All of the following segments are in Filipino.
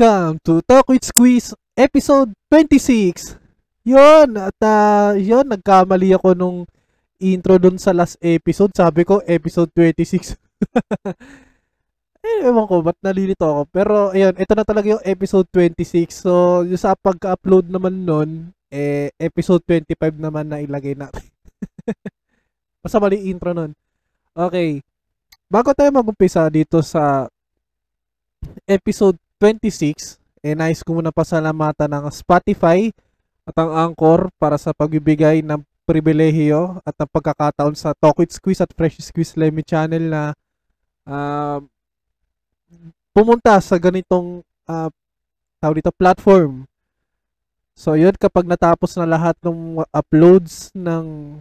Welcome to Talk with Squeeze episode 26. Yon, at uh, yon, nagkamali ako nung intro dun sa last episode. Sabi ko, episode 26. eh, ewan ko, ba't nalilito ako. Pero, ayun, ito na talaga yung episode 26. So, yung sa pagka-upload naman nun, eh, episode 25 naman na ilagay natin. Basta mali intro nun. Okay. Bago tayo mag-umpisa dito sa episode 26, eh nice ko muna pasalamatan ng Spotify at ang Anchor para sa pagbibigay ng pribilehiyo at ng pagkakataon sa Talk with Squeeze at Fresh Squeeze Lemmy channel na uh, pumunta sa ganitong uh, dito, platform. So yun, kapag natapos na lahat ng uploads ng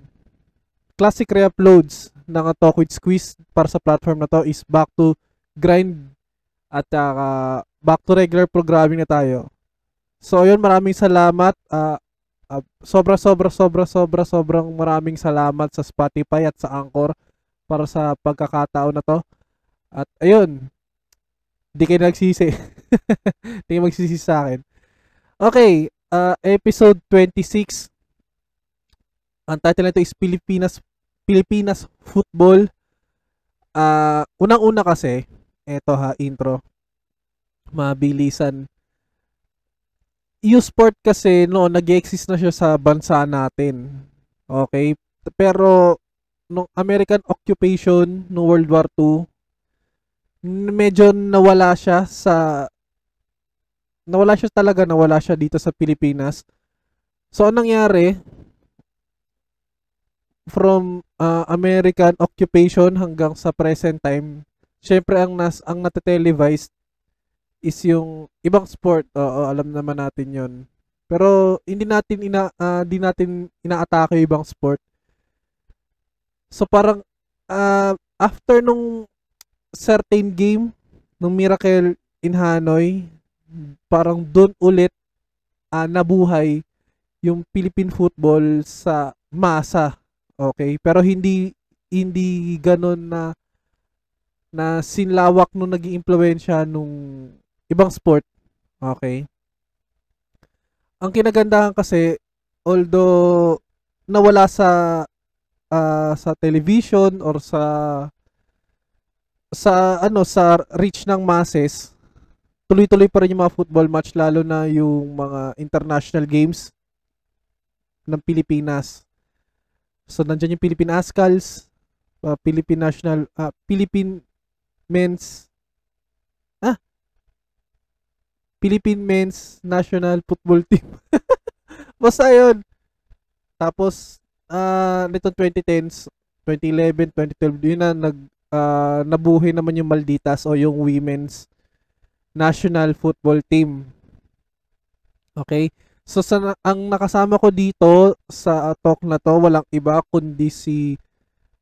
classic re-uploads ng Talk with Squeeze para sa platform na to is back to grind at uh, back to regular programming na tayo. So, yun, maraming salamat. Uh, uh, sobra, sobra, sobra, sobra, sobrang maraming salamat sa Spotify at sa Anchor para sa pagkakataon na to. At, ayun, hindi kayo nagsisi. Hindi kayo magsisi sa akin. Okay, uh, episode 26. Ang title nito is Pilipinas Pilipinas Football. Uh, unang-una kasi, eto ha, intro mabilisan. U-Sport kasi no, nag-exist na siya sa bansa natin. Okay? Pero nung American occupation no World War II, medyo nawala siya sa nawala siya talaga, nawala siya dito sa Pilipinas. So anong nangyari? From uh, American occupation hanggang sa present time, syempre ang nas ang nate-televise is yung ibang sport. Oo, alam naman natin 'yon. Pero hindi natin ina uh, di natin inaatake yung ibang sport. So parang uh, after nung certain game nung Miracle in Hanoi, parang doon ulit uh, nabuhay yung Philippine football sa masa. Okay? Pero hindi hindi ganoon na na sinlawak nung naging impluwensya nung ibang sport. Okay? Ang kinagandahan kasi although nawala sa uh, sa television or sa sa ano sa reach ng masses, tuloy-tuloy pa rin yung mga football match lalo na yung mga international games ng Pilipinas. So nandiyan yung Philippine Ascals, uh, Philippine National uh, Philippine Men's Philippine Men's National Football Team. Basta yun. Tapos, uh, nitong 2010s, 2011, 2012, yun na nag, uh, nabuhay naman yung Malditas o yung Women's National Football Team. Okay? So, sa, ang nakasama ko dito sa talk na to, walang iba kundi si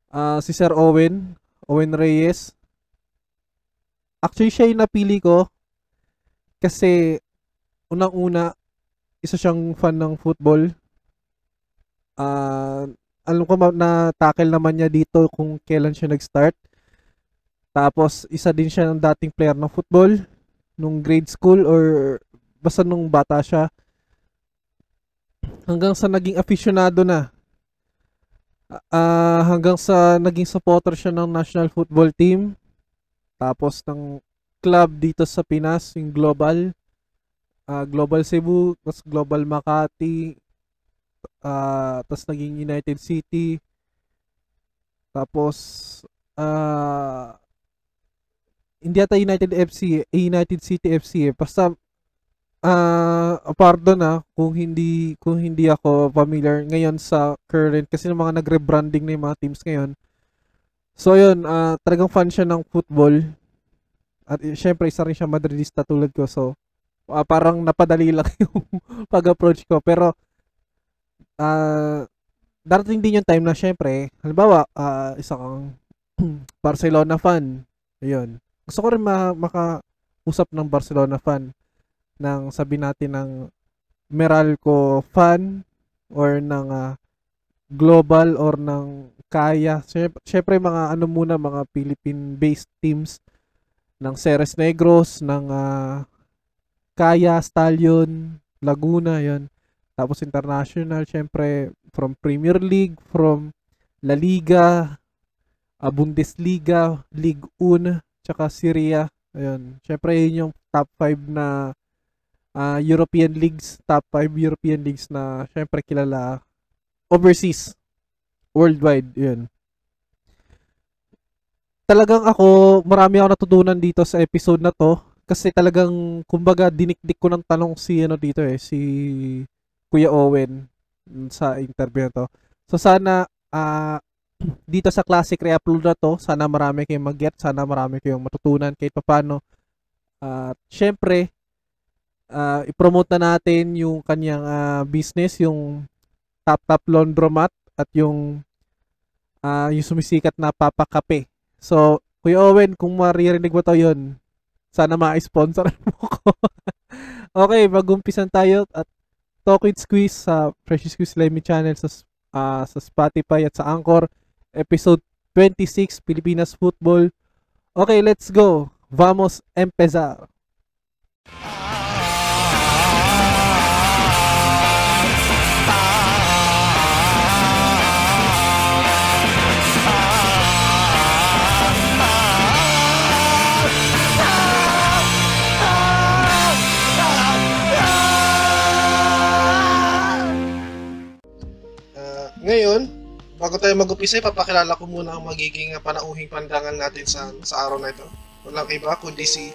uh, si Sir Owen, Owen Reyes. Actually, siya yung napili ko kasi, unang-una, isa siyang fan ng football. Uh, alam ko na tackle naman niya dito kung kailan siya nag-start. Tapos, isa din siya ng dating player ng football nung grade school or basta nung bata siya. Hanggang sa naging aficionado na. Uh, hanggang sa naging supporter siya ng national football team. Tapos ng club dito sa Pinas, yung Global, uh, Global Cebu, tapos Global Makati, uh, tapos naging United City, tapos uh, hindi ata United FC, eh, United City FC eh. Basta uh, pardon ah kung hindi kung hindi ako familiar ngayon sa current kasi ng mga nagre-branding na yung mga teams ngayon. So yun, uh, talagang fan siya ng football. At eh, syempre, isa rin siya Madridista tulad ko. So, uh, parang napadali lang yung pag-approach ko. Pero, uh, darating din yung time na syempre, halimbawa, uh, isa kang Barcelona fan. Ayun. Gusto ko rin ma- makausap ng Barcelona fan ng sabi natin ng Meralco fan or ng uh, global or ng kaya. Syempre, mga ano muna, mga Philippine-based teams ng Ceres Negros, ng uh, Kaya, Stallion, Laguna, yon Tapos international, syempre, from Premier League, from La Liga, uh, Bundesliga, Ligue 1, tsaka Syria. Ayun. Syempre, yun yung top 5 na uh, European leagues, top 5 European leagues na syempre kilala overseas, worldwide, yun. Talagang ako, marami ako natutunan dito sa episode na to kasi talagang kumbaga dinikdik ko ng tanong si ano dito eh, si Kuya Owen sa interview na to. So sana uh, dito sa classic re-upload na to, sana marami kayong mag-get, sana marami kayong matutunan kahit paano. At uh, syempre, uh, i-promote na natin yung kanyang uh, business, yung Tap Tap Laundromat at yung uh, yung sumisikat na Papa Kape. So, Kuya Owen, kung maririnig mo to yun, sana ma-sponsor mo ko. okay, mag-umpisan tayo at Talk with Squeeze sa Fresh Squeeze Lemmy Channel sa uh, sa Spotify at sa Anchor episode 26 Pilipinas Football. Okay, let's go. Vamos empezar. Uh, ngayon, bago tayo mag-upisa, papakilala ko muna ang magiging panauhing pandangan natin sa, sa araw na ito. Walang iba kundi si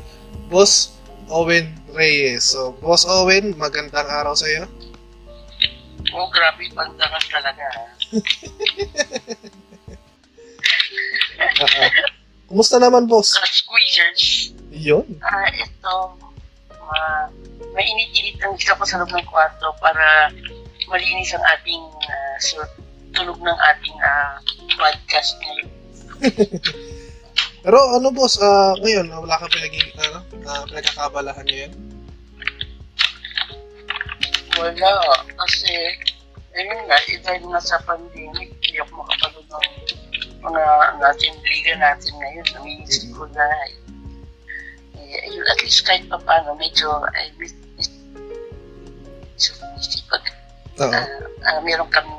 Boss Owen Reyes. So, Boss Owen, magandang araw sa iyo. Oh, grabe, pandangan talaga. uh-uh. Kumusta naman, boss? Uh, squeezers. Yun. Ah, uh, ito, ma mainit-init ang isa ko sa loob ng kwarto para malinis ang ating uh, tunog ng ating uh, podcast ngayon. Pero ano boss, uh, ngayon wala kang pinag ano, uh, pinagkakabalahan ngayon? Wala, kasi ayun nga, dahil nga sa pandemic, hindi ako makapanood ng mga natin liga natin ngayon, naminisip ko na eh, ayun, at least kahit pa paano, medyo I miss, miss, miss, pag uh, uh, meron kami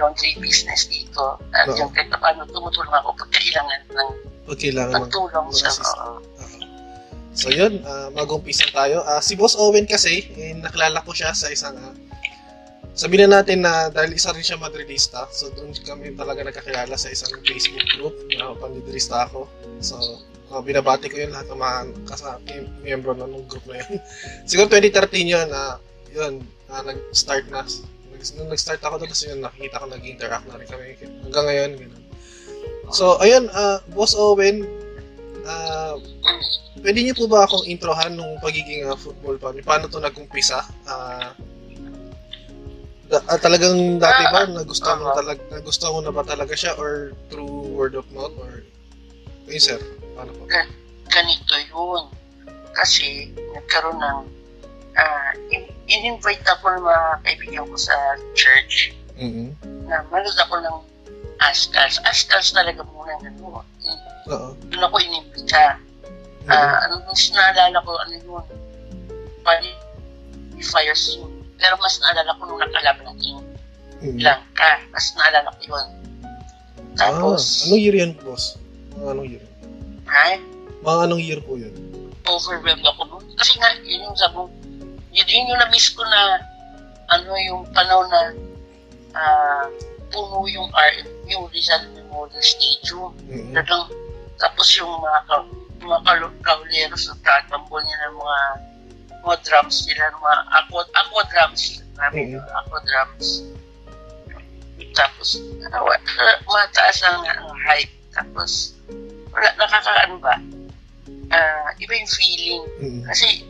laundry business dito. At uh-huh. yung kahit paano tumutulong ako pag kailangan ng pag kailangan pagtulong ng, sa uh, So yun, uh, mag-umpisa tayo. Uh, si Boss Owen kasi, eh, nakilala ko siya sa isang uh, sabihin na natin na dahil isa rin siya Madridista, so doon kami talaga nagkakilala sa isang Facebook group na uh, Panidrista ako. So, uh, binabati ko yun lahat ng mga kasama, miyembro na ng group na yun. Siguro 2013 yun, uh, yun, uh, nag-start na nung nag-start ako doon kasi yun, nakikita ko nag-interact na rin kami hanggang ngayon. Ganun. So, ayun, uh, Boss Owen, uh, pwede niyo po ba akong introhan nung pagiging uh, football fan? Paano to nag-umpisa? Uh, uh, talagang dati ba nagustuhan mo talaga nagustuhan mo na ba talaga siya or through word of mouth or yun sir paano po ganito yun kasi nagkaroon ng uh, in- in-invite ako ng mga kaibigan ko sa church mm-hmm. na manood ako ng Ascals. Ascals talaga muna na ano. Oo. Doon ako inimbita. Mm-hmm. Uh, ano, mas naalala ko, ano yun, Pali Fire Soon. Pero mas naalala ko nung nakalab ng King mm-hmm. Blanca. Mas naalala ko yun. Tapos, ah, anong year yan, boss? Mga anong year? Ha? Mga anong year po yun? Overwhelmed ako nun. Kasi nga, yun yung sabi yun, yun yung na-miss ko na ano yung panahon na uh, puno yung RM, yung Rizal Memorial Stadium. Mm-hmm. Talagang, tapos yung mga, ka, mga kauleros na tatambol niya ng mga mga drums nila, mga aqua, aqua drums namin, mm-hmm. aqua drums. Tapos, uh, mataas ang, ang height. Tapos, wala, nakakaano ba? Uh, iba yung feeling. Mm-hmm. Kasi,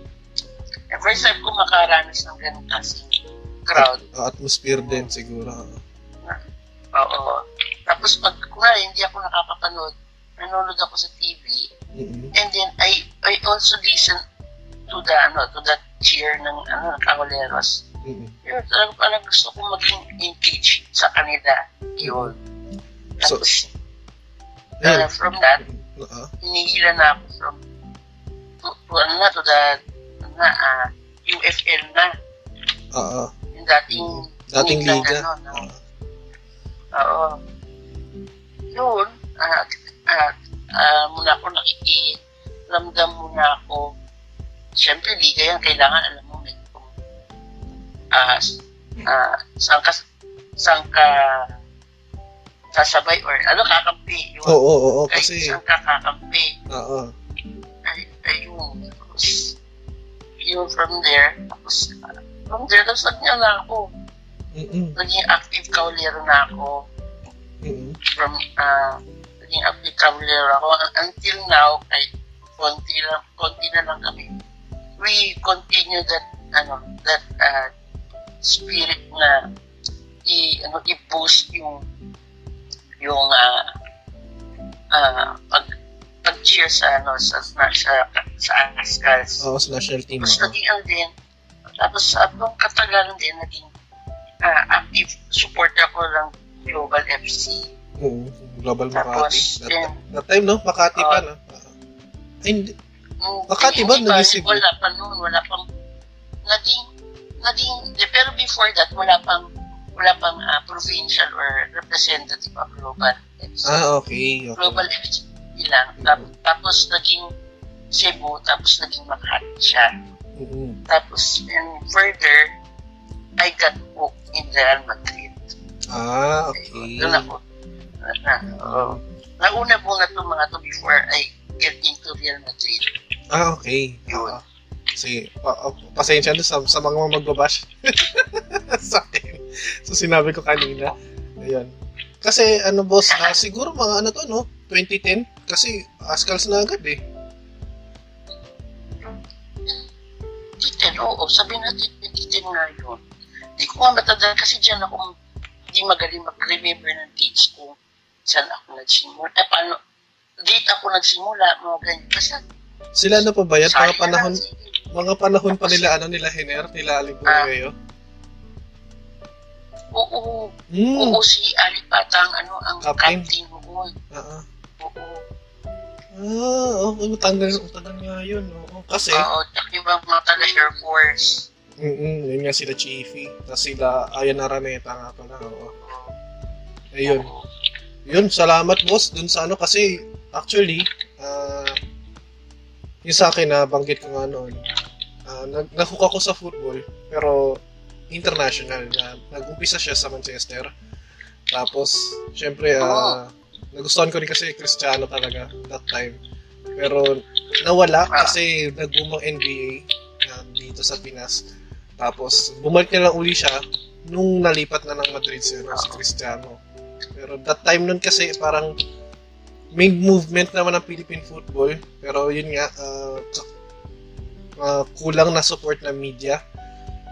First time ko makaranas ng ganun kasi crowd. At, atmosphere din siguro. Oo. Tapos pag kunwari hindi ako nakakapanood, nanonood ako sa TV, mm-hmm. and then I I also listen to the ano to the cheer ng ano ng Caballeros. Mm-hmm. Yun, talagang parang gusto ko maging engaged sa kanila. Yun. Tapos, so, uh, from that, uh-huh. hinihila na ako from to, to, ano na, to the na uh, UFL na. Oo. Yung dating Dating Minsan, liga. ano, no? Oo. Oo. Yun, at at ah, muna ako nakikiramdam muna ako. Siyempre, liga yan, kailangan alam mo may kung ah ah, saan ka saan ka sasabay or ano kakampi yun. Oo, oo, oo, kasi, saan ka kakampi. oo. Ay, ayun. Yun from there. Tapos, from there, tapos nagnya na ako. Mm-mm. Naging active kaulero na ako. Mm-mm. from uh, naging active traveler ako until now kahit konti lang konti na lang kami we continue that ano that uh, spirit na i ano i-boost yung yung uh, uh, pag pag-cheer sa ano sa sa sa, sa Ascals. Oo, sa national team. Tapos naging ano din, tapos at nung katagalan din, naging ah, active supporter ko ng Global FC. Oo, Global Tapos, Makati. That, then, that time, no? Makati pa, Oo. no? Ay, hindi. Makati ba? Cebu? Wala pa noon, wala pang, naging, naging, de, pero before that, wala pang, wala pang ah, provincial or representative of Global FC. Ah, okay. okay. Global FC Tap- Tapos naging Cebu, tapos naging Makati siya. Mm-mm. Tapos, and further, I got hooked in Real Madrid. Ah, okay. Doon ako. Na, na, oo. Nauna muna itong mga to before I get into Real Madrid. Ah, okay. Yun. Ah, Sige, pa, ah, pasensya na sa, sa mga magbabash sa akin. So, sinabi ko kanina. Ayun. Kasi, ano boss, ah, siguro mga ano to, no? 2010? Kasi, Ascals na agad eh. Titin, oo, sabi natin, titin nga yun. Hindi ko nga kasi dyan ako hindi magaling mag-remember ng dates kung saan ako nagsimula. Eh, paano, date ako nagsimula, mga ganyan. Kasi, Sila na pa ba yan? Mga na panahon, mga panahon pa nila, ano, nila Hiner, nila Ah. Alibureyo. Oo, Hmm. oo, si Ali Patang, ano, ang Captain. captain mo. Ah, ah. Oo, Ah, okay, matagal, matagal nga yun. Oo. Kasi, oo, tsaka yung mga taga Air Force. mm yun nga sila Chiefy. Tapos sila, Ayan Araneta nga pala. Oo. Ayun. Yun, salamat boss dun sa ano kasi actually, ah yung sa akin na banggit ko nga noon, ah nag nahook ako sa football pero international na nag-umpisa siya sa Manchester. Tapos, syempre, ah nagustuhan ko rin kasi Cristiano talaga that time. Pero nawala kasi nag-boom ang NBA ah, dito sa Pinas. Tapos, bumalik na lang uli siya nung nalipat na ng Madrid si, ano, si Cristiano. Pero that time nun kasi parang may movement naman ng Philippine football. Pero yun nga, k- ah, kulang na support ng media.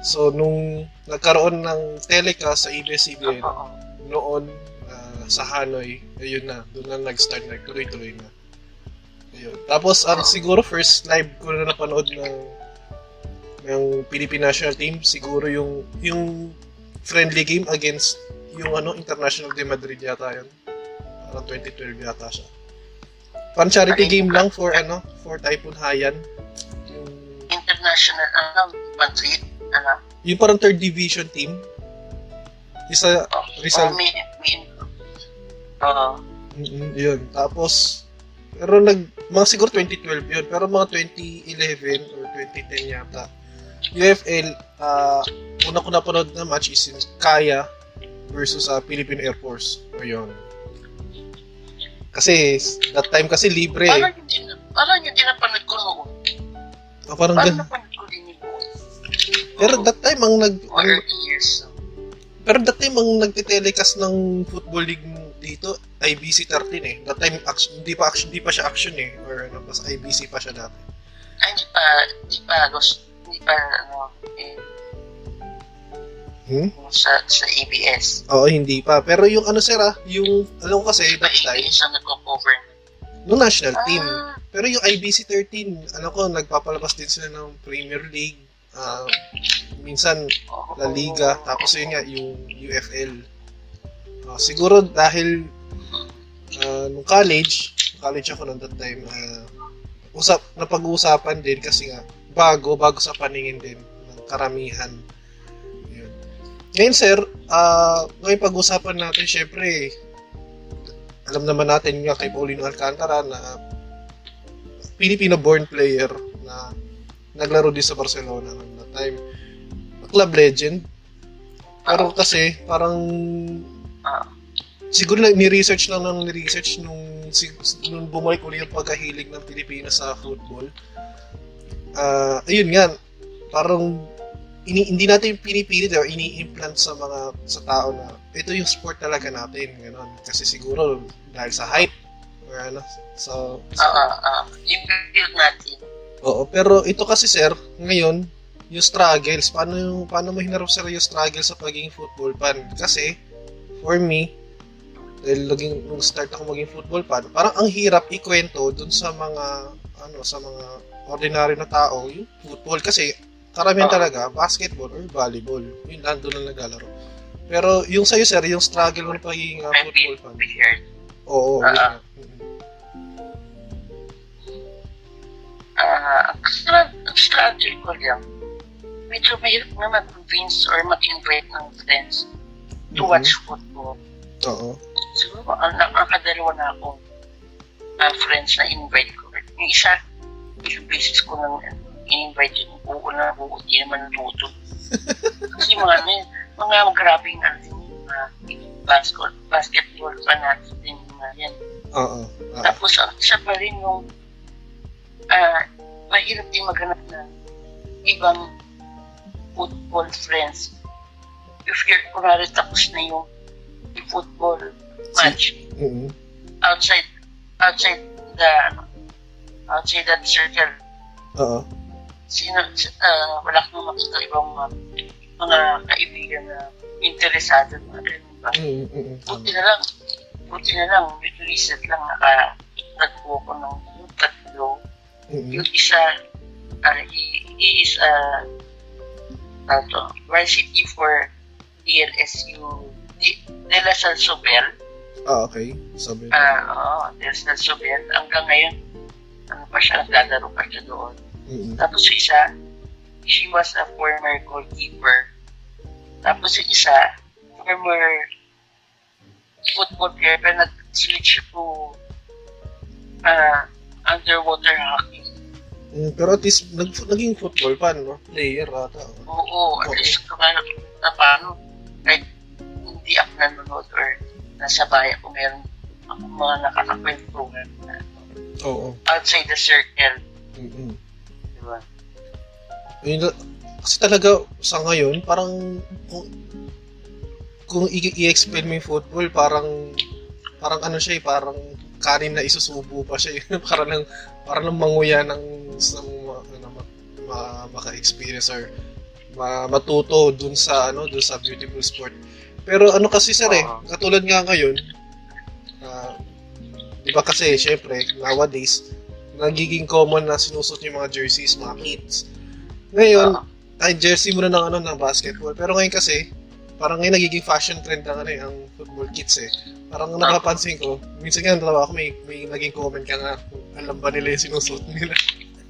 So, nung nagkaroon ng telecast sa ABS-CBN, Oo. noon sa Hanoi, ayun na, doon na nag-start, nagtuloy-tuloy na. Ayun. Tapos, ang siguro first live ko na napanood ng ng Philippine National Team, siguro yung yung friendly game against yung ano International de Madrid yata yun. Parang 2012 yata siya. Pan charity Ano game lang for ano, for Typhoon Haiyan. Yung, International, ano, Madrid, ano, yung parang third division team. Isa oh, Rizal. oh, may, may, oo, Mm, yun. Tapos, pero nag, mga siguro 2012 yun, pero mga 2011 or 2010 yata, UFL, ah una ko napanood na match is yung Kaya versus sa Philippine Air Force. Ayun. Kasi, that time kasi libre. eh. parang hindi, na- parang hindi napanood ko noon. Ah, parang Parang gan- napanood ko din yun. Pero that time, ang nag, Or years. pero that time, ang nagtitelecast ng football league dito, IBC 13 eh. That time, action, hindi pa action, hindi pa siya action eh. Or ano, mas IBC pa siya dati. Ay, hindi pa, hindi pa, los, hindi pa, ano, eh, Hmm? sa, sa ABS. Oo, hindi pa. Pero yung ano sir ah, yung, alam ko kasi that time, ABS ang nagko-cover. nung national team. Ah, Pero yung IBC 13, alam ko, nagpapalabas din sila ng Premier League. ah, minsan. La Liga. Tapos yun nga, yung UFL. Ah, siguro dahil ah, nung college, college ako nung that time, ah, usap, napag-uusapan din kasi nga, bago, bago sa paningin din ng karamihan. Yun. Ngayon, sir, ah ngayon pag-usapan natin, syempre, alam naman natin nga kay Paulino Alcantara na Filipino-born player na naglaro din sa Barcelona noong that time. Club legend. Pero kasi, parang Siguro na ni-research lang ng ni-research nung, si, nung bumalik ulit yung pagkahilig ng Pilipinas sa football. Ah, ayun nga, parang ini, hindi natin pinipilit o ini-implant sa mga sa tao na ito yung sport talaga natin, ganun. Kasi siguro dahil sa hype or ano, so, so ah, ah. I-build natin. Oo, pero ito kasi sir, ngayon, yung struggles, paano yung paano mo hinarap sir yung struggle sa pagiging football fan? Kasi for me, dahil laging nung start ako maging football fan, parang ang hirap ikwento dun sa mga ano sa mga ordinary na tao yung football kasi karamihan Ah. talaga basketball or volleyball. Yun lang doon lang naglalaro. Pero yung sa'yo sir, yung struggle mo ng pagiging uh, football fan. Oo, Ah. yun. Mm. Ah, stra- ang strategy ko lang, medyo mahirap na mag-convince or mag-invite ng friends to Mhm. watch football. Oo. Siguro, ang nakakadalawa na akong ah, friends na invite ko. Yung isa, ilang beses ko nang in-invite yung buo na buo, di naman natuto. Kasi mga ano yun, mga grabing ano yun, mga basketball, basketball fanatic din mga yan. Oo. Ah. Tapos ang isa pa rin yung ah mahirap din maghanap ng ibang football friends. If you're, kunwari tapos na yung football match Mm. outside outside the ano, outside that circle, Oo. sino, uh, wala kang makita ibang mga, mga kaibigan na interesado na ganun ba? Mm, mm, mm. Tama. Buti na lang, buti na lang, recent lang nakatagpo ko ng tatlo. Mm, Yung isa, uh, he, he is a uh, to, varsity for DLSU, D- De La Salle Sobel. Ah, okay. Sabi. Ah, oo, De La Salle Sobel. Hanggang ngayon, ano pa siya, naglalaro pa siya doon. Mm, Tapos yung isa, she was a former goalkeeper. Tapos yung isa, former football player, pero nag-switch to uh, underwater hockey. mm, pero at least nag, naging football fan, no? Player ata. Oo, at Oo. least na paano, kahit hindi ako nanonood or nasa bayan ko meron ako mga nakakakwentuhan na Oo. outside the circle, Mm-mm. di ba? Yun kasi talaga sa ngayon, parang kung, kung i- i-explain mo yung football, parang parang ano siya eh, parang kanin na isusubo pa siya eh. para lang para lang manguya ng sa mga ano, ma, ma- maka-experience or matuto dun sa ano dun sa beautiful sport. Pero ano kasi sir eh, katulad nga ngayon, ah, di ba kasi syempre nowadays nagiging common na sinusuot yung mga jerseys, mga kits. Ngayon, Oo. ay jersey muna ng ano ng basketball. Pero ngayon kasi, parang ngayon nagiging fashion trend ng ano eh, ang football kits eh. Parang napapansin ko, minsan nga natawa ako, may, may naging comment ka nga, alam ba nila yung sinusuot nila.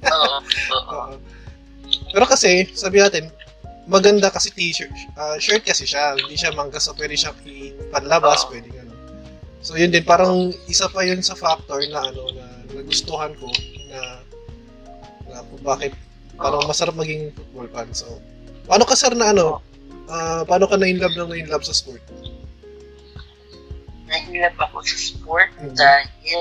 Oo. Oo. Pero kasi, sabi natin, maganda kasi t-shirt. ah, shirt kasi siya, hindi siya mangga so pwede siya ipanlabas, pwede ano. So yun din, parang isa pa yun sa factor na ano, na nagustuhan ko na na kung bakit parang masarap maging football fan. So, paano ka sir na ano, ah, paano ka na-inlove ng na-inlove sa sport? Nahilap ako sa sport Mhm. dahil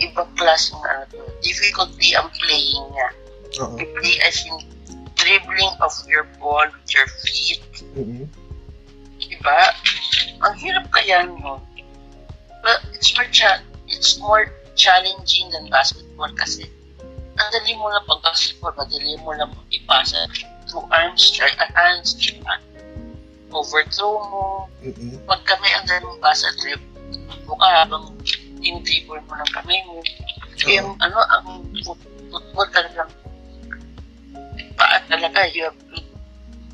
ibang class ng ano. Difficulty ang playing niya. You play as in dribbling of your ball with your feet. Mhm. Diba? Ang hirap kaya nun. But it's more, cha- it's more challenging than basketball kasi ang dali mo na pag basketball, madali mo lang ipasa through arms, try, uh, hands, diba? Overthrow mo, Mhm. pag kami ang dali mong pasa, trip mo ka habang in-dribble mo ng kamay mo. Kaya Oo. ano, ang foot- football talagang paa talaga, you have to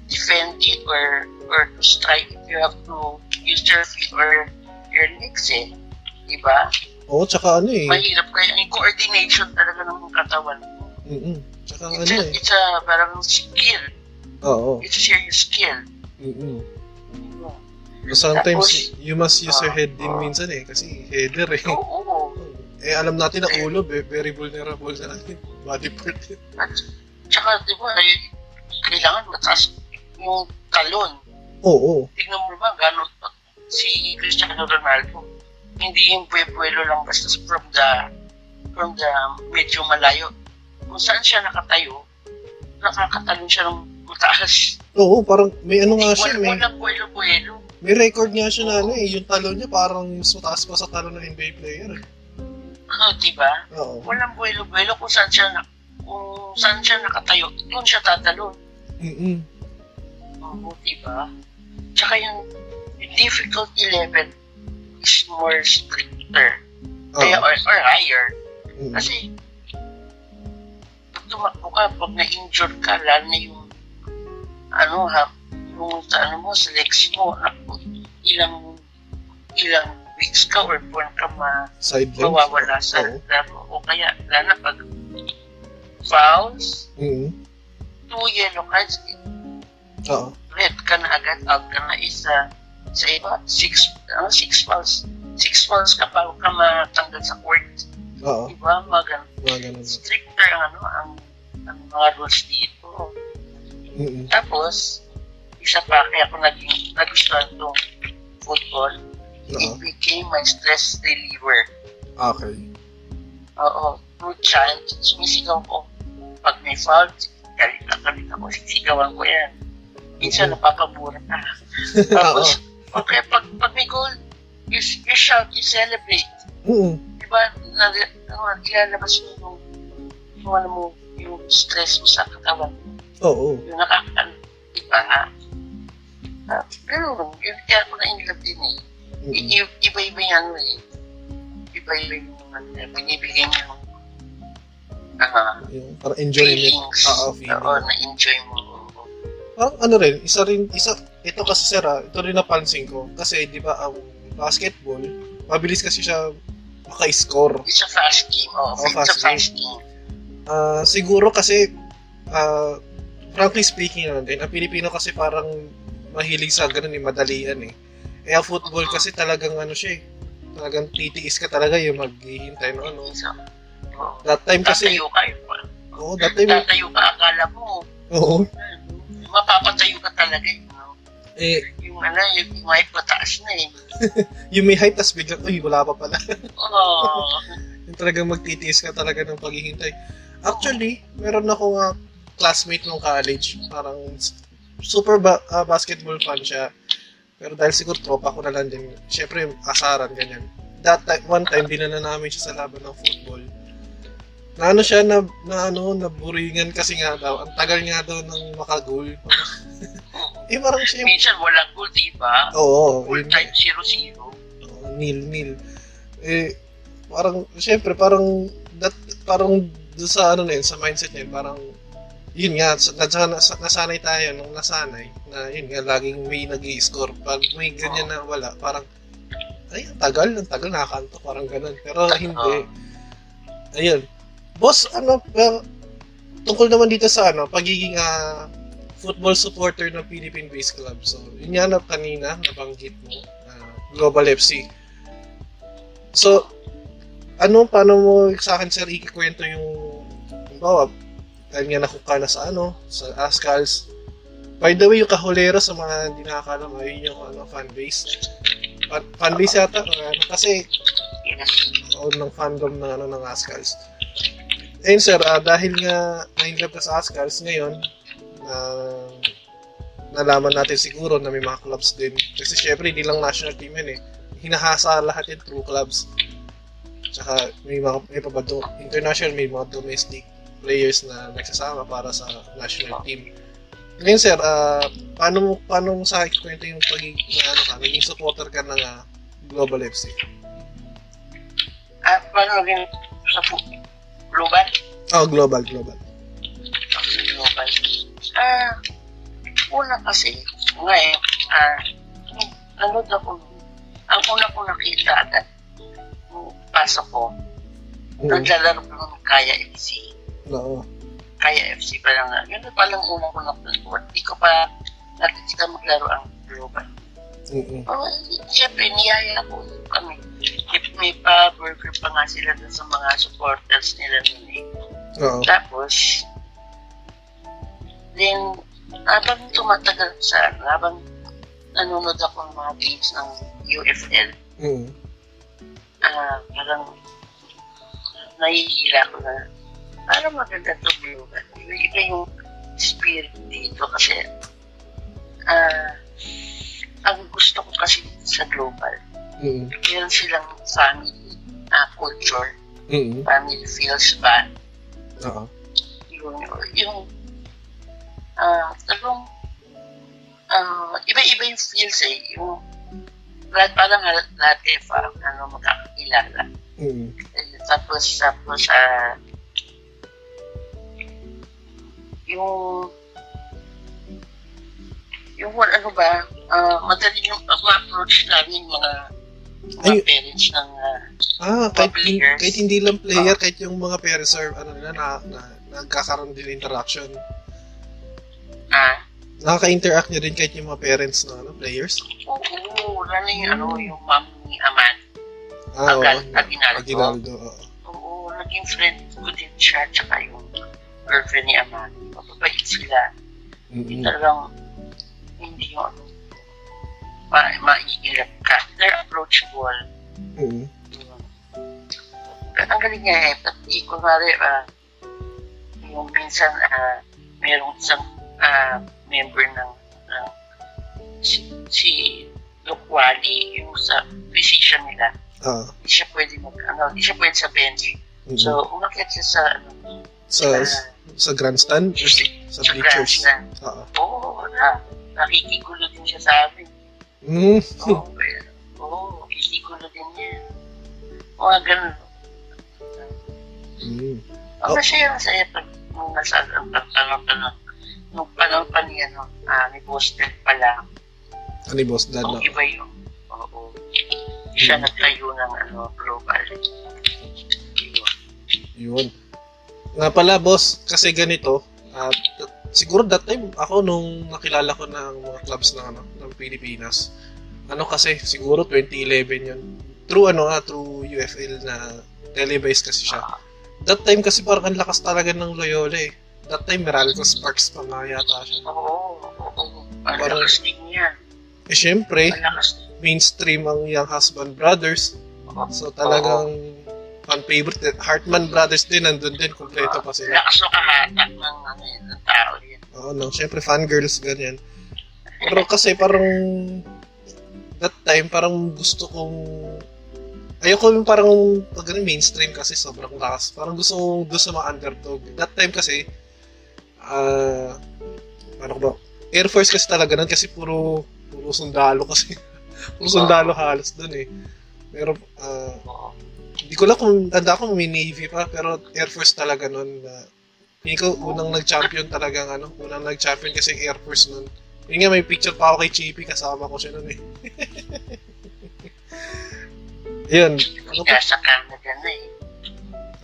defend it or or to strike it, you have to use your feet or your legs eh. Diba? Oo, tsaka ano eh. Mahirap kaya yung coordination talaga ng katawan mo. Mm-mm. Tsaka ano It's a, eh. it's a parang skill. Oo. It's a serious skill. Mm-mm. Sometimes, Tapos- you must use your Ah, head din ah. minsan eh. Kasi header eh. Oo. Eh, alam natin na ulo, eh, very vulnerable na body part. At tsaka, di ba, eh, kailangan mataas yung talon. Oo. Tingnan mo ba, gano'n si Cristiano Ronaldo, hindi yung buwe-buwelo lang basta from the from the medyo malayo. Kung saan siya nakatayo, nakakatalon siya ng mataas. Oo, parang may ano nga siya, may, walang buwelo-buwelo. may record nga siya na ano eh, yung talon niya parang mas mataas pa sa talon ng NBA player. eh. Ano, di ba? Oo. Walang buwelo-buwelo kung saan siya na, kung saan siya nakatayo, doon siya tatalon. Mm-mm. Oo, di ba? Tsaka yung difficulty level is more stricter. Kaya, Oo. or, or higher. Mm. Kasi, pag tumakbo ka, pag na-injure ka, lalo na yung, ano ha, yung sa ano mo, sa legs mo, naku, ilang, ilang weeks ka or buwan ka ma, mawawala sa Oo. laro. O kaya, lalo na pag fouls, Mm. two yellow cards, Oo. red ka na agad, out ka na isa, sa iba, six, ano, six fouls. Six fouls ka pa ka matanggal sa court. Oo. Diba? Mga ganun. Stricter ang ano ang ang mga rules dito. Mm-mm. Tapos, isa pa kaya ako naging nagustuhan tong football. Oo. It became my stress reliever. Okay. Oo. Through chant, sumisigaw ko. Pag may foul, galit na galit ako. Sisigawan ko yan. Minsan Mhm. napapabura ka. Tapos, okay, pag, pag may goal, you, you shout, you celebrate. Oo. Diba, na, ano, ilalabas mo yung, yung, ano mo, yung stress mo sa katawan. Oo. yung nakaka diba? Ah, pero yun kaya ako na in love din eh. I- Iba-iba ano eh. Iba-iba yung ano, binibigay niya ah, Yung Parang enjoyment. feelings. Oo. Oo, na-enjoy mo. Parang ano rin, isa rin, isa, ito kasi sir ah, ito rin napansin ko. Kasi di ba ang basketball, mabilis kasi siya maka-score. It's a fast game. Oh, Oh, it's fast a fast game. Ah, siguro kasi, ah, frankly speaking naman din, ang Pilipino kasi parang mahilig sa ganun eh, madalian eh. Eh, ang football kasi talagang ano siya eh, talagang titiis ka talaga yung maghihintay ng ano. Oh, That time kasi, tatayo ka. eh. oo, that time, Tatayo ka, akala mo, oo, mapapatayo ka talaga. You know? eh, Yung ano, yung, yung mic mataas na eh. yung may hype, tas biglang, uy, wala pa pala. Oh, yung talagang magtitiis ka talaga ng paghihintay. Actually, meron ako nga classmate nung college, parang super ba- ah, basketball fan siya. Pero dahil siguro tropa ko na lang din, syempre asaran, ganyan. That time, one time, dinala namin siya sa laban ng football. Na ano siya, na, na ano, naburingan kasi nga daw, ang tagal nga daw ng makagol. eh parang siya, minsan walang goal, diba? oo, Full time 0-0. Oo, nil nil. Eh parang syempre parang that parang doon sa ano na yun, sa mindset niya parang yun nga sa- nasana, sa- nasanay tayo nung nasanay na yun nga laging may nag score pag may ganyan na wala parang ay ang tagal ang tagal nakakanto parang ganun. Pero hindi. Ayun boss ano well, tungkol naman dito sa ano pagiging ah, football supporter ng Philippine Base Club so yun nga na kanina nabanggit mo ah, Global FC So, ano, paano mo sa akin, sir, ikikwento yung, bawa, dahil nga nakuka na sa ano, sa Ascals. By the way, yung kahulero sa mga hindi nakakalam, ayun yung ano, fanbase. Fan, fanbase yata, ano, kasi, o ng fandom ng ano, ng Ascals. Ayun, sir, ah, dahil nga na-inlove ka sa Ascals ngayon, na nalaman natin siguro na may mga clubs din. Kasi syempre, hindi lang national team yun eh hinahasa lahat yung true clubs. Tsaka may mga may pa ba do, international, may mga domestic players na nagsasama para sa national team. Ngayon sir, ah, paano paano mo sa kwento yung pagiging na ano ka, naging supporter ka ng ah, Global FC? Ah, paano rin sa fu- global? Oh, global, global. Global. Ah, una kasi, ngayon, ah, ano daw ko, ang una ko nakita nung pasok ko, Mm. naglalaro ko ng Kaya FC. Oo. kaya FC pa lang na. Yun na palang unang ko na Di ko pa nakikita maglaro ang global. Mm-mm. Oh, siyempre, niyaya ko kami. May pa-burger pa nga sila dun sa mga supporters nila nun eh. Oo. Tapos, then, habang tumatagal sa, habang nanonood ako ng mga games ng UFL, Mm. ah parang nahihila ko na parang maganda to Global. Iba, yung spirit dito kasi ah ang gusto ko kasi sa Global, Mm. meron silang family ah, culture, Mm. family feels ba, Oo. yung, yung ah talagang ah iba-iba yung feels eh, yung lahat parang lahat eh, parang ano magkakakilala. Mm. Eh, tapos, tapos, ah, yung, yung what- ano ba, ah, madali yung ma-approach namin mga, mga Ay- parents ng, ah, Ah, kahit, players. kahit hindi lang player, kahit yung mga parents are, ano nila, na, na, nagkakaroon din interaction. ah, Nakaka-interact nyo din kahit yung mga parents ng ano, players. oo, lalo yung, ano, yung mom ni Aman. Ah, oo. Agal- Aguinaldo. Aguinaldo, oo. Oo, naging friend ko din siya, tsaka yung girlfriend ni Aman. Mababait sila. Hindi Mm-mm. talagang, hindi yung, ano, ma maiilap ka. They're approachable. Mm-mm. ang galing niya eh, pati kunwari, ah, yung minsan, ah, merong isang ah, member ng, ng si, si Lukwali, yung sa physician nila, Ah, hindi siya pwede mag, ano, hindi siya pwede sa bench. mm-mm. So, umakyat siya sa, ano, sa, ah, sa grandstand? Sa, sa sa grandstand. Oo. Oo, na, nakikigulo din siya sa amin. Mm. Oo, kaya, oo, nakikigulo din niya. Mga ganun. Mm. Ang Oh. masaya, masaya pag nung nasa ang panahon pa no, nung panahon pa niya, no, ah, ni Boston pa lang, Ano yung boss dad kung na? iba yung, oo, siya Mm. nagtayo ng ano, global. Yun. Yun. Nga pala, boss, kasi ganito, at siguro that time, ako nung nakilala ko ng mga clubs ng, ano, ng Pilipinas, ano kasi, siguro 2011 yun. Through ano nga, through UFL na televised kasi siya. Ah, That time kasi parang ang lakas talaga ng Loyola eh. That time, Meralco Sparks pa nga yata siya. oo, oo, oo. Ang Parang- lakas din niya. Eh, syempre, mainstream ang Young Husband Brothers. So, talagang fan favorite. Hartman Brothers din, nandun din, kompleto pa sila. Lakas ng ng, ano, yun, ng tao yun. Oo, no. Siyempre, fangirls, ganyan. Pero kasi parang that time, parang gusto kong ayoko yung parang pag ganun, mainstream kasi sobrang lakas. Parang gusto kong doon sa mga underdog. That time kasi, ah, ano ko ba, Air Force kasi talaga nun kasi puro, puro sundalo kasi. puro sundalo halos doon eh. Pero, ah, Oo. Hindi ko lang kung tanda ko may Navy pa, pero Air Force talaga nun. na hindi ko unang nag-champion talagang ano, unang nag-champion kasi Air Force nun. Yun nga, may picture pa ako kay Chippy, kasama ko siya nun eh. Yun, ano pa, sa Canada na eh.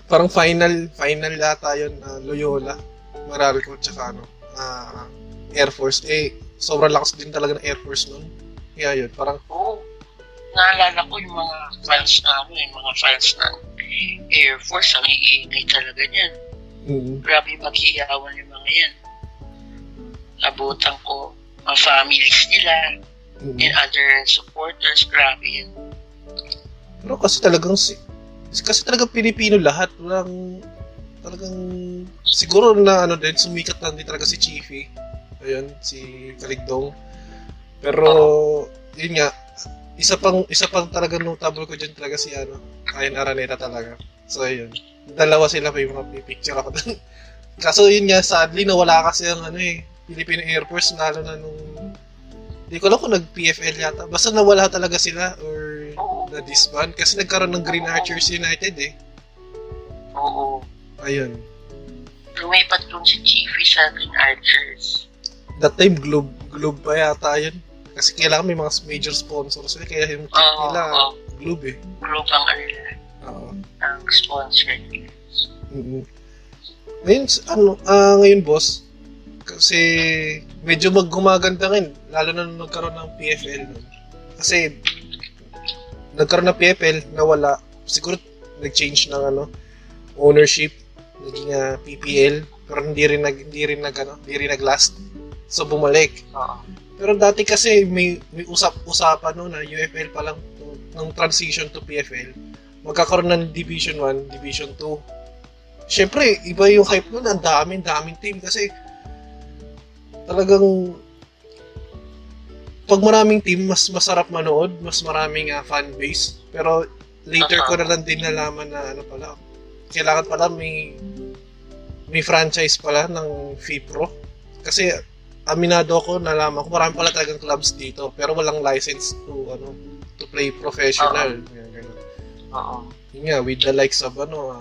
parang final, final yata yun, ah, Loyola, Meralco, tsaka ano, ah, Air Force. Eh, sobrang lakas din talaga ng Air Force nun. Kaya yun, parang, Oo. Naalala ko yung mga fans na ano, yung mga fans ng Air Force, ang iingay talaga niyan. mm, Grabe maghiyawan yung mga yan. Abutan ko mga families nila mm. and other supporters, grabe yan. Pero kasi talagang si kasi talagang Pilipino lahat, walang talagang siguro na ano din sumikat lang din talaga si Chiefy. Ayun, si Kaligdong. Pero yun nga, isa pang isa pang talaga notable ko diyan talaga si ano, Ryan Araneta talaga. So ayun. Dalawa sila may mga may picture ako doon. Kaso yun nga, sadly nawala kasi ang ano eh, Filipino Air Force lalo na nung Hindi ko alam kung nag-PFL yata. Basta nawala talaga sila or Oo. na disband kasi nagkaroon ng Green Archers United eh. Oo. Ayun. Lumipat dun si Chiefy sa Green Archers. That time Globe Globe pa yata yun. Kasi kailangan may mga major sponsors eh. Kaya yung check Oo. nila oo. Globe eh. Group ang ano nila, Oo. ang sponsor nila. Mm-mm. Ngayon, ano, ah, ngayon boss, kasi medyo maggumaganda ngayon, lalo na nung nagkaroon ng PFL. nun. Kasi nagkaroon ng PFL, nawala. Siguro nag-change ng ano, ownership, naging ah, PPL, pero hindi rin nag hindi rin nag ano, hindi rin nag-last. So bumalik. Oo. Pero dati kasi may may usap-usapan no na UFL pa lang nung, nung transition to PFL. Magkakaroon ng Division 1, Division 2. Siyempre, iba yung hype nun. Ang dami, daming team kasi talagang pag maraming team, mas masarap manood, mas maraming ah, fan base. Pero later ko na lang din nalaman na ano pala, kailangan pala may may franchise pala ng FIPRO. Kasi aminado ako, nalaman ko, marami pala talagang clubs dito, pero walang license to, ano, to play professional. Yan, ganun. Oo. Yun nga, with the likes of, ano,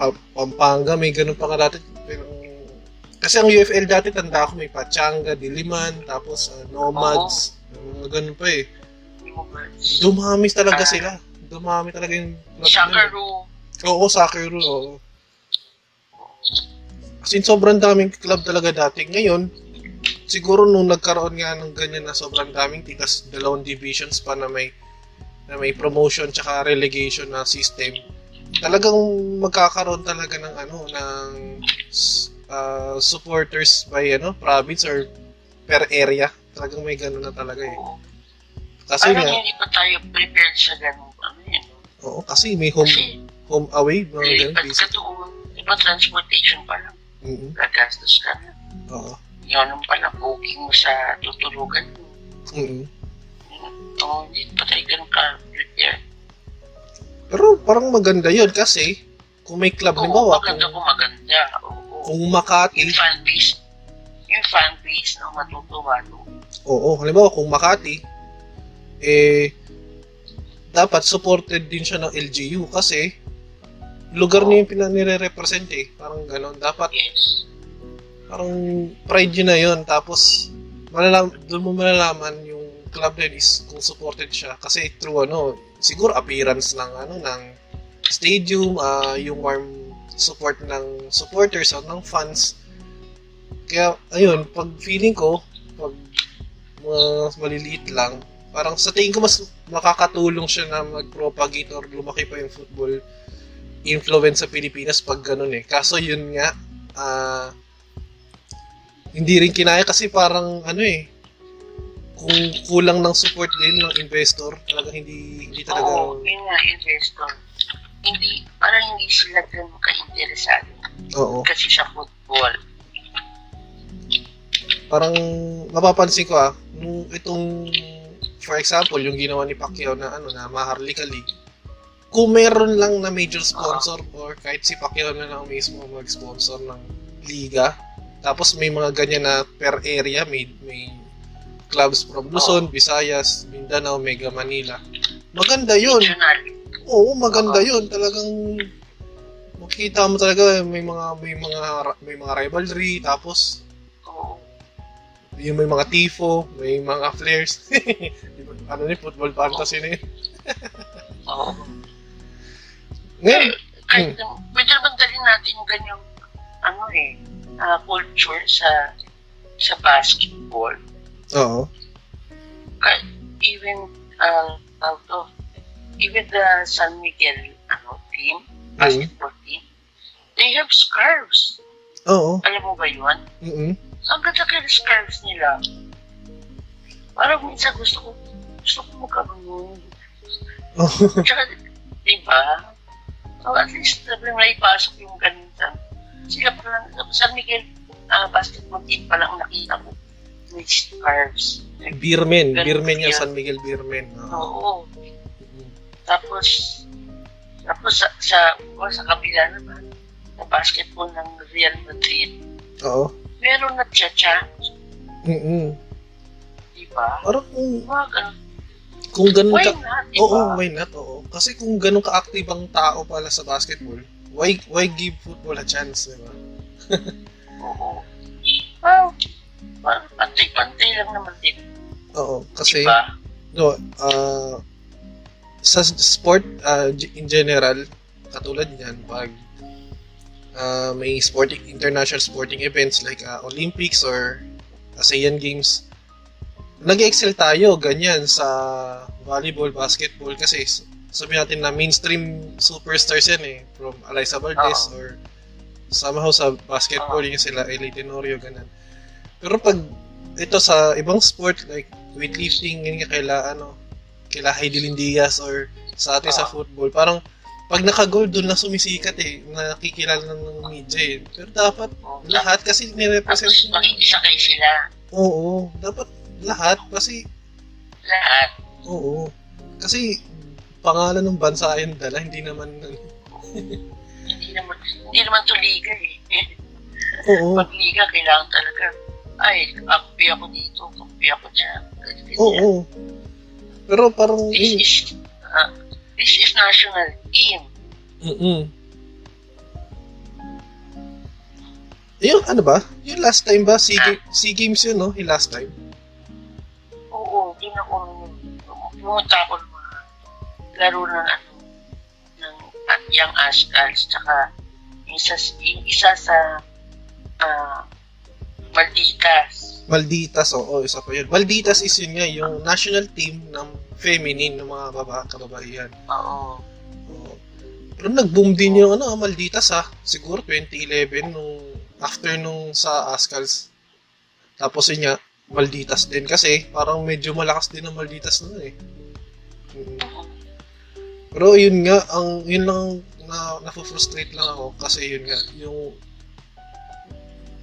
Pa- Pampanga, may ganun pa nga dati. Pero, kasi ang UFL dati, tanda ko, may Pachanga, Diliman, tapos ah, Nomads, mga ganun pa eh. Dumami talaga sila. Dumami talaga yung. Shakaru. Oo, Sakiru, oo. As in, sobrang daming club talaga dati. Ngayon, siguro nung nagkaroon nga ng ganyan na sobrang daming tikas dalawang divisions pa na may na may promotion tsaka relegation na system talagang magkakaroon talaga ng ano ng ah, supporters by ano province or per area talagang may ganun na talaga eh kasi Parang nga hindi pa tayo prepared sa ganun. Ano yun? oo kasi may home Kasi, home away mga eh, ganun iba transportation pa lang. Mhm. Gagastos ka oo Yun ang pala booking mo sa tutulugan mo. Mhm. Oo, hindi pa tayo ganun ka-prepare. Pero parang maganda yun kasi kung may club, Oo, halimbawa, maganda kung, kung maganda. Oo. kung Makati, Yung fan base, yung fan base na matutuwa doon. oo, halimbawa kung Makati, eh, dapat supported din siya ng LGU kasi lugar niya yung pinanire-represent eh. Parang ganon. Dapat Yes. parang pride yun na yun. Tapos, malalam, doon mo malalaman yung club din is kung supported siya. Kasi through ano, siguro appearance ng ano, ng stadium, ah yung warm support ng supporters o ng fans. Kaya, ayun, pag feeling ko, pag mga maliliit lang, parang sa tingin ko mas makakatulong siya na mag-propagate or lumaki pa yung football influence sa Pilipinas pag ganun eh. Kaso yun nga, ah hindi rin kinaya kasi parang ano eh kung kulang ng support din ng investor talagang hindi hindi talaga Oo, yun nga, investor. Hindi, parang hindi sila ganun ka-interesado. oo Kasi sa football. parang mapapansin ko ah nung itong for example yung ginawa ni Pacquiao na ano na Maharlika League kung meron lang na major sponsor or kahit si Pacquiao na lang mismo mag-sponsor ng liga tapos may mga ganyan na per area may may clubs from Luzon, Visayas, Mindanao, Mega Manila. Maganda 'yun. Oo, maganda 'yun. Talagang makita mo talaga may mga may mga may mga rivalry tapos Oo. yung may mga tifo, may mga flares. ano ni football fantasy na yun. Oo. Ngayon, Kahit, pwede naman dalhin natin yung ganyang, ano eh, ah, culture sa sa basketball. oo. Kahit even uh, out of, even the San Miguel ano, team, basketball team, they have scarves. Oo. Alam mo ba yun? Mm-mm. Ang ganda kaya scarves nila. Parang minsan gusto ko, gusto ko magkaroon. Oo. Tsaka, di ba? So at least sabi may pasok yung sa sila pa lang, San Miguel ah, basketball team pa lang nakita ko. May scarves. Beermen. Beermen yung. San Miguel Beermen. Oo. Oo. Tapos, tapos sa, sa, o, sa kabila naman, sa basketball ng Real Madrid, Oo. meron na chance, Mm-mm. di ba? Parang kung, Mga ganun. Kung ganun Why ka... not, di Oo, why not? Oo. Kasi kung ganun ka-active ang tao pala sa basketball, why why give football a chance, di ba? Oo. Well, pantay-pantay lang naman din, Oo. Kasi, ba? no, ah, sa sport g- in general, katulad niyan, pag uh, may sporting international sporting events like uh, Olympics or ASEAN Games, nag-excel tayo ganyan sa volleyball, basketball kasi sabi natin na mainstream superstars yan eh from Eliza Valdez Oo. or somehow sa basketball Oo. yung sila Eli Tenorio ganun. Pero pag ito sa ibang sport like weightlifting ganyan kaila ano kaila Heidelin Diaz or sa atin sa Oo. football parang pag naka-gold doon na sumisikat eh nakikilala ng media eh. Pero dapat Oh, lahat kasi nirepresent Tapos makikisakay sila. Oo, dapat lahat kasi Lahat. oo. Kasi pangalan ng bansa yung dala, hindi naman Hindi naman, hindi naman to liga eh. Oo. Pag liga, kailangan talaga, ay, kampi ako dito, kampi ako dyan. ganyan. Oo. Pero parang This eh, is, ah, this is national team. mm Yung ano ba? Yung last time ba? SEA, Ga- SEA Games yun, no? Yung last time. Oo, din ako, pumunta ako ng mga laro ng ano, ng uh, Young Ascals, tsaka isa, isa sa ah, Malditas. Malditas, oo, isa pa yun. Malditas is yun nga, yung national team ng feminine ng mga baba, kababaihan. Oo. Oo. Pero nag-boom din yung ano, Malditas ha. Siguro 2011 nung after nung sa Ascals. Tapos yun nga, Malditas din kasi parang medyo malakas din ang Malditas nun eh. Mm. Pero yun nga, ang yun lang na na-frustrate lang ako kasi yun nga, yung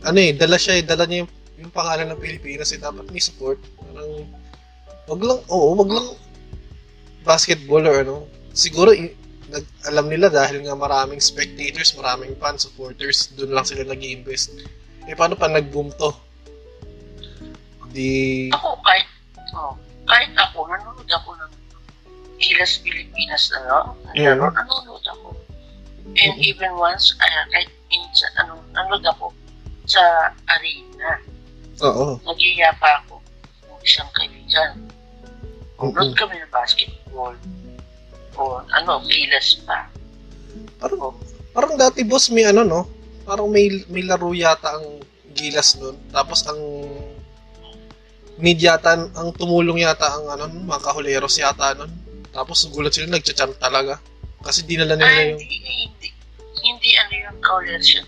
ano eh, dala siya eh, dala niya yung, yung pangalan ng Pilipinas eh, dapat may support. Parang, wag lang, oo, wag lang basketball or ano. Siguro, nag, alam nila dahil nga maraming spectators, maraming fans, supporters, doon lang sila nag invest Eh, paano pa nag-boom to? Di... Ako, kahit, oh, kahit ako, nanonood ako ng Gilas Pilipinas na no? Yeah. Laro, nanonood ako. And Mhm. even once, uh, kahit minsan, ano, nanonood ako sa arena. Oo. Nagyaya pa ako ng isang kaibigan. Nanonood Oo. kami ng basketball. O ano, Gilas pa. Parang, parang dati boss may ano no? Parang may, may laro yata ang Gilas nun. Tapos ang need yata, ang tumulong yata ang ano, mga kahuleros yata nun. Tapos gulat sila, nagchat talaga. Kasi dinala nila Ay, yung... hindi, hindi, hindi ano yung Kaulas yun.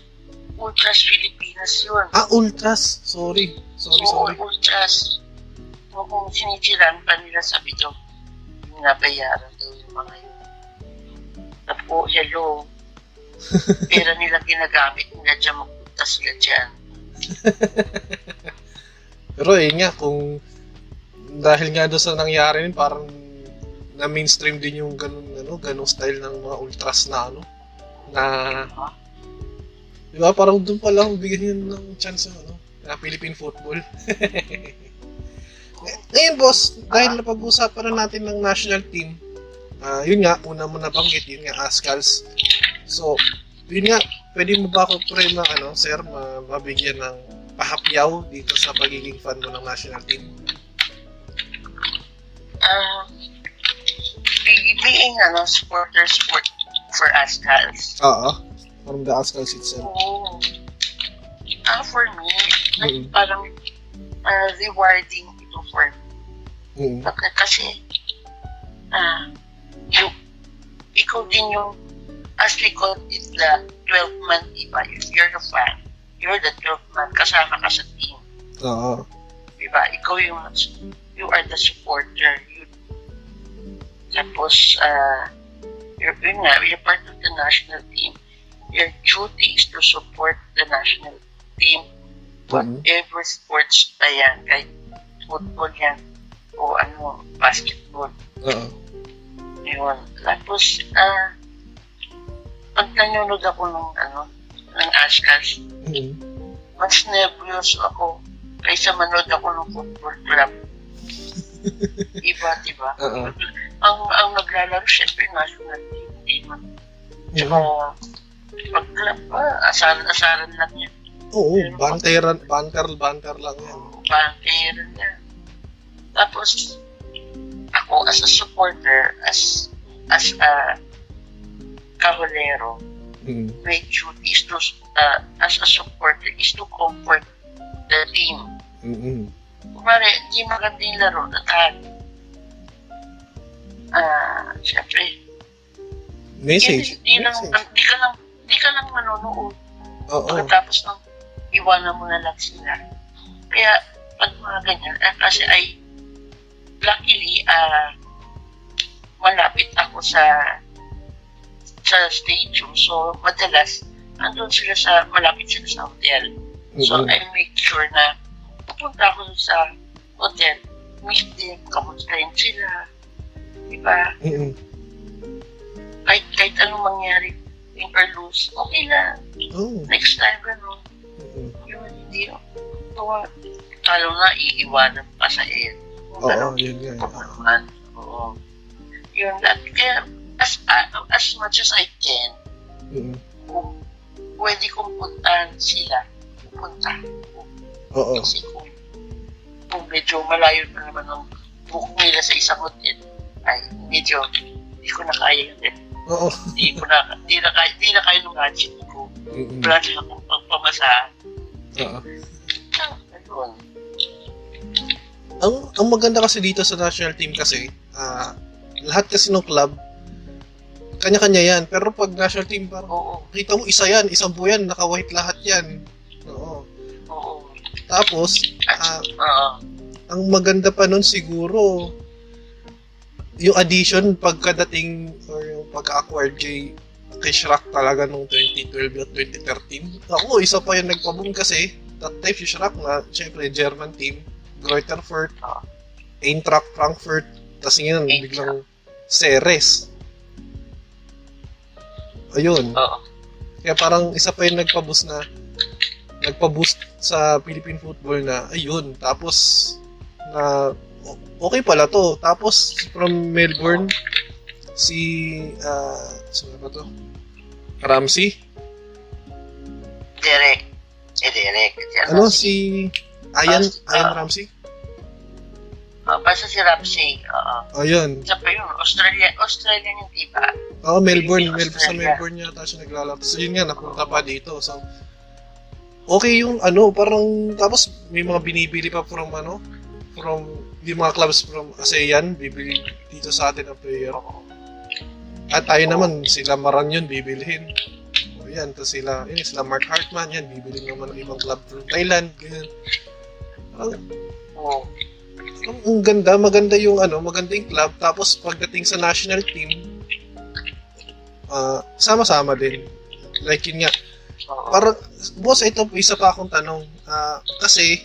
Ultras Pilipinas yun. Ah, Ultras! Sorry. Sorry, Oo, sorry. ultras. O kung sinitiran pa nila sa bito, binabayaran daw yung mga yun. Tapo, hello. Pera nila ginagamit nila dyan, magpunta sila dyan. Pero yun nga, kung dahil nga doon sa nangyari yun, parang na mainstream din yung ganun, ano, ganung style ng mga ultras na ano, na, di ba, parang doon pa lang bigyan yun ng chance ano, na Philippine football. Ngay- Ngayon, boss, dahil napag-usapan na natin ng national team, ah yun nga, una mo nabanggit, yun nga, Ascals. So, yun nga, pwede mo ba ako pre na, ano, sir, ma- mabigyan ng pahapyaw dito sa pagiging fan mo ng national team? Ah, be- being ano, supporter sport for Ascals. Oo. From the Ascals itself. Oo. Ah, for me, like, Mm. parang ah, rewarding ito for me. Mm. Bakit kasi, ah, yung, ikaw din yung, as we call it, the 12 man, diba? If you're the fan, you're the 12 man, kasama ka sa team. Oo. Diba? Ikaw yung, you are the supporter. You, tapos, ah, you're, yun nga, you're part of the national team. Your duty is to support the national team. Mhm. Whatever sports pa yan, kahit football yan, o ano, basketball. Oo. Yun. Tapos, ah, pag nanonood ako ng, ano, ng Ashcas, Mm. mas nervous ako kaysa manood ako ng football club. Iba, diba? Oo. Ang, ang naglalaro, syempre, national team. Hindi man. Tsaka, pag club pa, asaran-asaran lang yan. Oo, banteran, banter, banter lang yan. Banter niya. Tapos, ako as a supporter, as as a kahulero, Mm. my duty is to, uh, as a supporter, is to comfort the team. Mm-mm. Kumari, di maganda yung laro, at ah, syempre, Message. Di, di, lang, Message. di ka lang, di ka lang manonood. Oo. Pagkatapos ng iwanan mo na lang sila. Kaya, pag mga ganyan, eh, kasi ay, luckily, ah, malapit ako sa sa stadium. So, madalas, andun sila sa, malapit sila sa hotel. So, Mm-mm. I make sure na pupunta ako sa hotel, meet them, kamustahin sila. Diba? Mm-mm. Kahit, kahit anong mangyari, win or lose, okay lang. Oo. Next time, gano'n. Mm-mm. Yun, hindi, tuwa. Talo na, iiwanan pa sa air. Oo, yun nga. eh. Oo. Pupuntahan. Oo. Yun, at kaya, as, uh, as much as I can, Mm-mm. kung pwede kong puntahan sila, pupunta. Oo. Kasi kung, kung medyo malayo na naman ang book nila sa isang hotel, ay medyo hindi ko na kaya yun. eh. Oo. Hindi ko na, hindi na kaya, hindi na kaya ng budget ko. Mm-mm. Wala na akong pagpamasahan. Oo. Ah, ayun. Ang ang maganda kasi dito sa national team kasi, ah lahat kasi ng club kanya-kanya yan. Pero pag national team, parang Oo, kita mo isa yan, isang buyan, naka-white lahat yan. Oo. oo. Tapos, ah, oo. ang maganda pa nun siguro, yung addition pagkadating or yung pagka-acquired kay kay Shrek talaga nung 2012 at 2013. Ako, isa pa yung nagpa-boom kasi that time si Shrek na, syempre, German team, Ah. Eintracht Frankfurt, tapos Eintracht. biglang Ceres. Ayun. Oo. Kaya parang isa pa yung nagpa-boost na nagpa-boost sa Philippine football na ayun. Tapos na okay pala to. Tapos from Melbourne si ah sino ba to? Ramsey? Derek. Eh, Derek. Ano si Ayan Ah, Ayan ah. Ramsey? Uh, basta si Ramsey. Oo. Ayun. Isa pa yun. Australia, Australian yung diba? Oh, Melbourne, Melbourne sa Australia. Melbourne yata siya naglalaro. So yun nga napunta pa dito. So okay yung ano, parang tapos may mga binibili pa from ano, from yung mga clubs from ASEAN, bibili dito sa atin ang player. At tayo naman, sila Maran yun, bibilihin. O yan, tapos sila, yun, sila Mark Hartman, yan, bibili naman ng ibang club from Thailand, ganyan. Parang, Oo. Ang, ang ganda, maganda yung ano, maganda yung club. Tapos pagdating sa national team, ah sama-sama din. Like yun nga, parang, boss, ito isa pa akong tanong. Ah, kasi,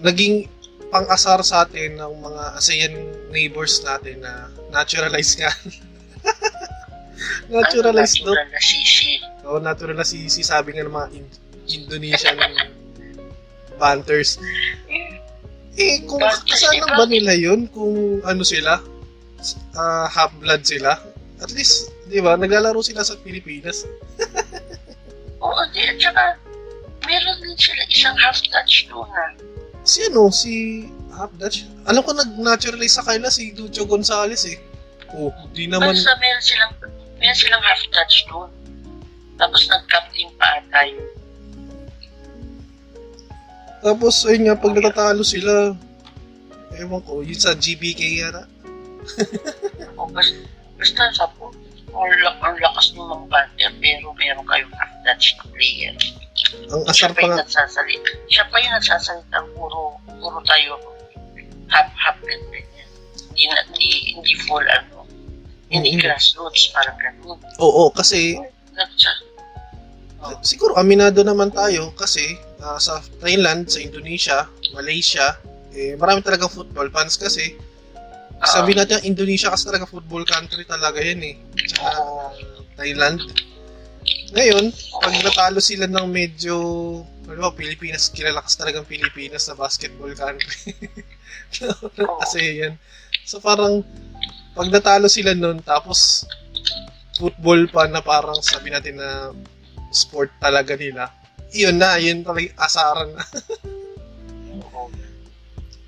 naging pang-asar sa atin ng mga ASEAN neighbors natin na naturalized nga. naturalized, no? Natural na sisi. Oo, natural na si, si sabi nga ng mga In- Indonesian Panthers. Eh, kung sila? ba nila yun? Kung ano sila? ah half-blood sila? At least, di ba, naglalaro sila sa Pilipinas. Oo, di. At saka, meron din sila isang half-touch doon na. Si ano, si half-Dutch. Alam ko nag-naturalize sa kanila si Lucho Gonzales eh. Oh, di naman. Basta meron silang, meron silang half-touch doon. Tapos nag-captain pa ata yun. Tapos, ayun nga, pag natatalo sila, ewan ko, yun sa GBK yata. O basta, basta sa po, ang, ang lakas ng mga Panther, pero meron kayong half-touch na player. Ang Siya asar pa pa nga. Siya pa yung nagsasalita, puro, puro tayo half-half ganyan. Hindi, hindi, hindi full ano. Hindi Mhm. grassroots, parang ganun. Oo, kasi Nagsa, siguro aminado naman tayo kasi ah, sa Thailand, sa Indonesia, Malaysia, eh, marami talagang football fans kasi sabi natin Indonesia kasi talaga football country talaga yan eh. Tsaka Thailand. Ngayon, pag natalo sila ng medyo, ano ba, Pilipinas, kilala kasi talagang Pilipinas na basketball country. kasi yan. So parang, pag natalo sila nun, tapos football pa na parang sabi natin na sport talaga nila, yun na, yun talaga asaran na.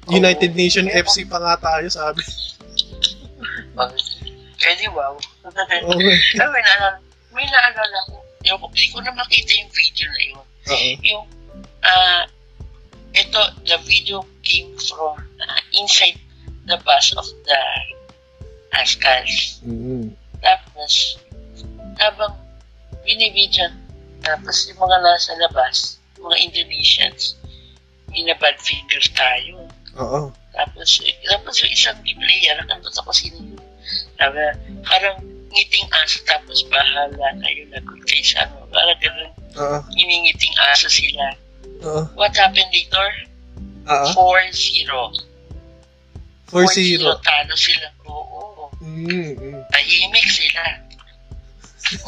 United Nation FC pa nga tayo, sabi. Di wow. Okay. Sabi na lang, may naalala ko. Yung, hindi ko na makita yung video na yun. Oo. Yung, ah, ito, the video came from uh, inside the bus of the Ascals. Mm. Tapos, habang binibidyan, tapos yung mga nasa labas, mga Indonesians, binabad fingers tayo. Oo. Tapos, eh, tapos yung isang player, nakanta ko sino yun. Sabi, parang ngiting aso, tapos bahala kayo na kung kayo sa ano. Parang ganun, Oo. iningiting aso sila. Oo. What happened later? Oo. 4-0. 4-0. talo sila. Oo. Mm, mm. Tahimik sila.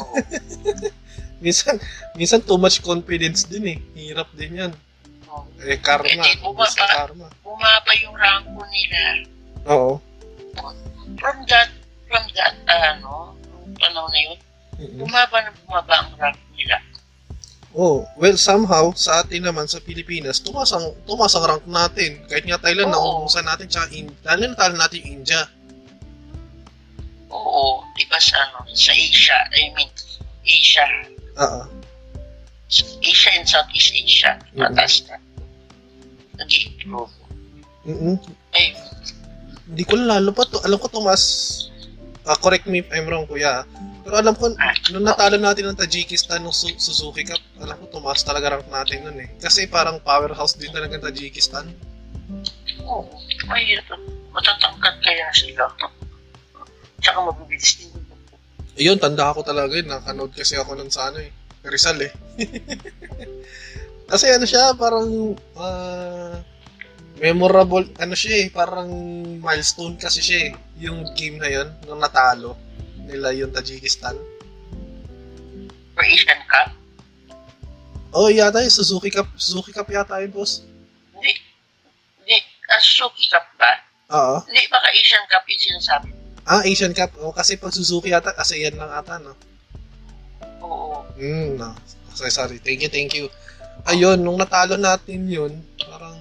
Oo. Minsan, minsan too much confidence din eh. Hirap din yan. Oo. Eh, karma. Eh, bumaba. Karma. Bumaba yung ranko nila. Oo. From that, from that, ano, panahon na yun, Mm-mm. bumaba na bumaba ang rank nila. Oh, well, somehow, sa atin naman, sa Pilipinas, tumas ang, tumas ang rank natin. Kahit nga Thailand, Oo. naumusan natin, tsaka in, lalo na talo natin India. Oo, di ba sa, ano, sa Asia, I mean, Asia, Oo. Asia and Southeast Asia, mataas na. Nag-improve. Mm-mm. Ay, Hindi ko lalo pa to. Alam ko tumas, ah, correct me if I'm wrong, kuya. Pero alam ko, Ah. nung natalo natin ng Tajikistan ng Su- Suzuki Cup, alam ko tumas talaga rank natin nun eh. Kasi parang powerhouse din talaga ng Tajikistan. oo, mahirap. Matatangkad kaya sila. Tsaka mabibilis din. Ayun, tanda ko talaga yun. Nakanood kasi ako nun sa ano eh. Rizal eh. kasi ano siya, parang ah, memorable, ano siya eh, parang milestone kasi siya eh. Yung game na yun, nung natalo nila yung Tajikistan. For Asian Cup, Oh, yata yung Suzuki Cup. Suzuki Cup yata yun, boss. hindi, hindi, uh, Suzuki Cup ba? Oo. Hindi, baka Asian Cup yung sinasabi. Ah, Asian Cup. Oh, kasi pag Suzuki yata, kasi yan lang ata, no? Oo. Hmm, no. Sorry, sorry. Thank you, thank you. Ayun, nung natalo natin yun, parang,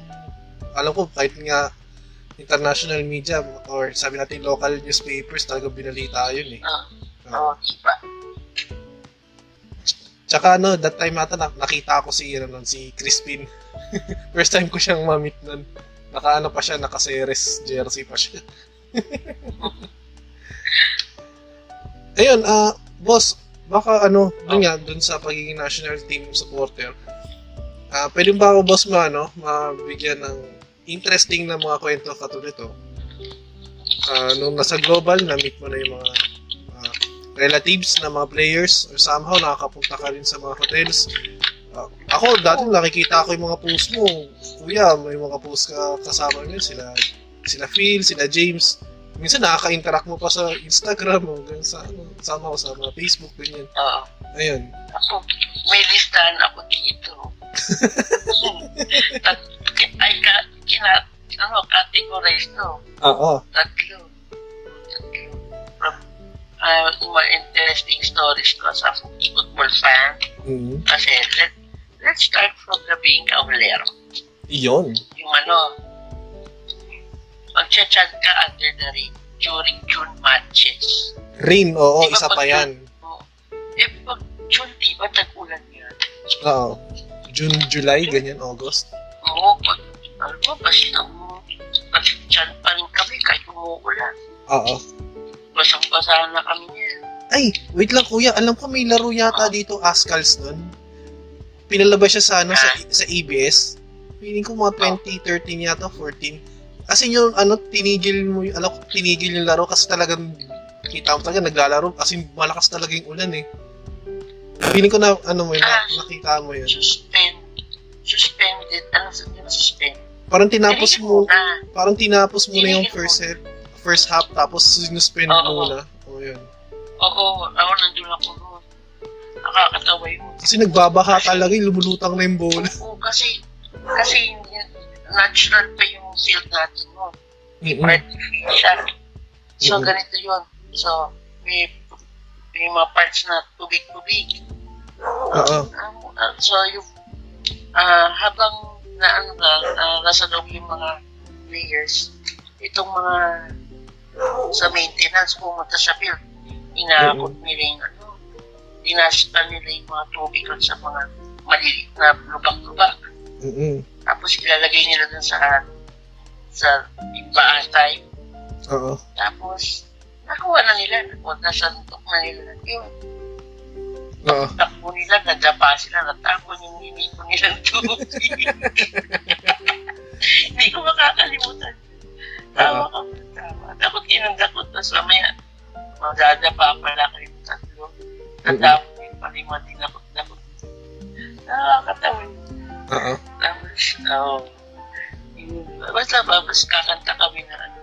alam ko, kahit nga international media or sabi natin local newspapers, talaga binalita yun eh. Ah, Oo. Oo, di ba? Tsaka ano, that time ata na, nakita ko si, ano, nun, si Crispin. First time ko siyang ma-meet nun. Naka ano pa siya, naka Ceres jersey pa siya. Ayun, ah, boss, baka ano, dun nga, dun sa pagiging national team supporter, ah, pwede ba ako, boss, ma, ano, mabigyan ng interesting na mga kwento katulad ito? Ah, nung nasa global, na-meet mo na yung mga ah, relatives na mga players or somehow nakakapunta ka rin sa mga hotels. Ah, ako, dati nakikita ko yung mga post mo. Kuya, may mga post ka kasama yun. Sila, sila Phil, sila James. Minsan nakaka-interact mo pa sa Instagram o hanggang sa, ano, somehow sa mga Facebook, ganyan. Oo. Ayun. Ako, may listahan ako dito. Tat, ay, ka, kina, ano, categorize no. Oo. Tatlo. Tatlo. Uh, yung mga interesting stories ko sa football fan. Mm. Kasi, let, let's start from the being kaulero. Iyon. Yung ano, magchat-chat ka under the ring during June matches. Rain, oo, Di ba isa pa yan. Oh, eh, pag June, di ba tag-ulan yan? Oo. June, July, ganyan, August. Oo, pag, ano ba, basta mo, pag dyan pa rin kami kahit umuulan. Oo. Basang-basa na kami niyan. Ay, wait lang kuya, alam ko may laro yata dito, Ascals nun. Pinalabas siya sa ano sa sa ABS. Feeling ko mga 2013 yata, 14. Kasi yung ano, tinigil mo, yung- alam ko, tinigil yung laro kasi talagang kita mo talaga naglalaro kasi malakas talaga yung ulan eh. Feeling ko na, ano mo yun, na- nakita mo yun. Suspend. Suspended. Ano sa nila suspend? Parang tinapos mo, na. parang tinapos mo na yung first set, first half, tapos sinuspend Oo. muna. O yun. Oo, ako nandun ako noon. Nakakatawa yun. Kasi nagbabaha talaga, yung lumulutang na yung bola. Oo, kasi, kasi yun- natural pa yung field natin noon. Mm-mm. Artificial. So, Mhm. ganito yun. So, may, may mga parts na tubig-tubig. Oo. Um, uh, so, yung, ah habang na ano na, ah, nasa loob yung mga players, itong mga sa maintenance pumunta sa field, inaakot nila yung ano, dinastan nila yung mga tubig sa mga maliliit na lubak-lubak. Mm-mm. Tapos ilalagay nila dun sa sa paatay. Oo. Tapos, nakuha na nila. O, nasantok na nila. Yung Oo. takbo nila, nadapa sila, natapon yung hinipon nilang tubig. Hindi ko makakalimutan. Tawa ka ng tawa. Takot kinandakot. Tapos mamaya, magdadapa pala kayong tatlo. Natapon yung palima, dinakot-dakot. Nakakatawa yun. Oo. Tapos, oo. Yun. Basta ba, mas kakanta kami na ano,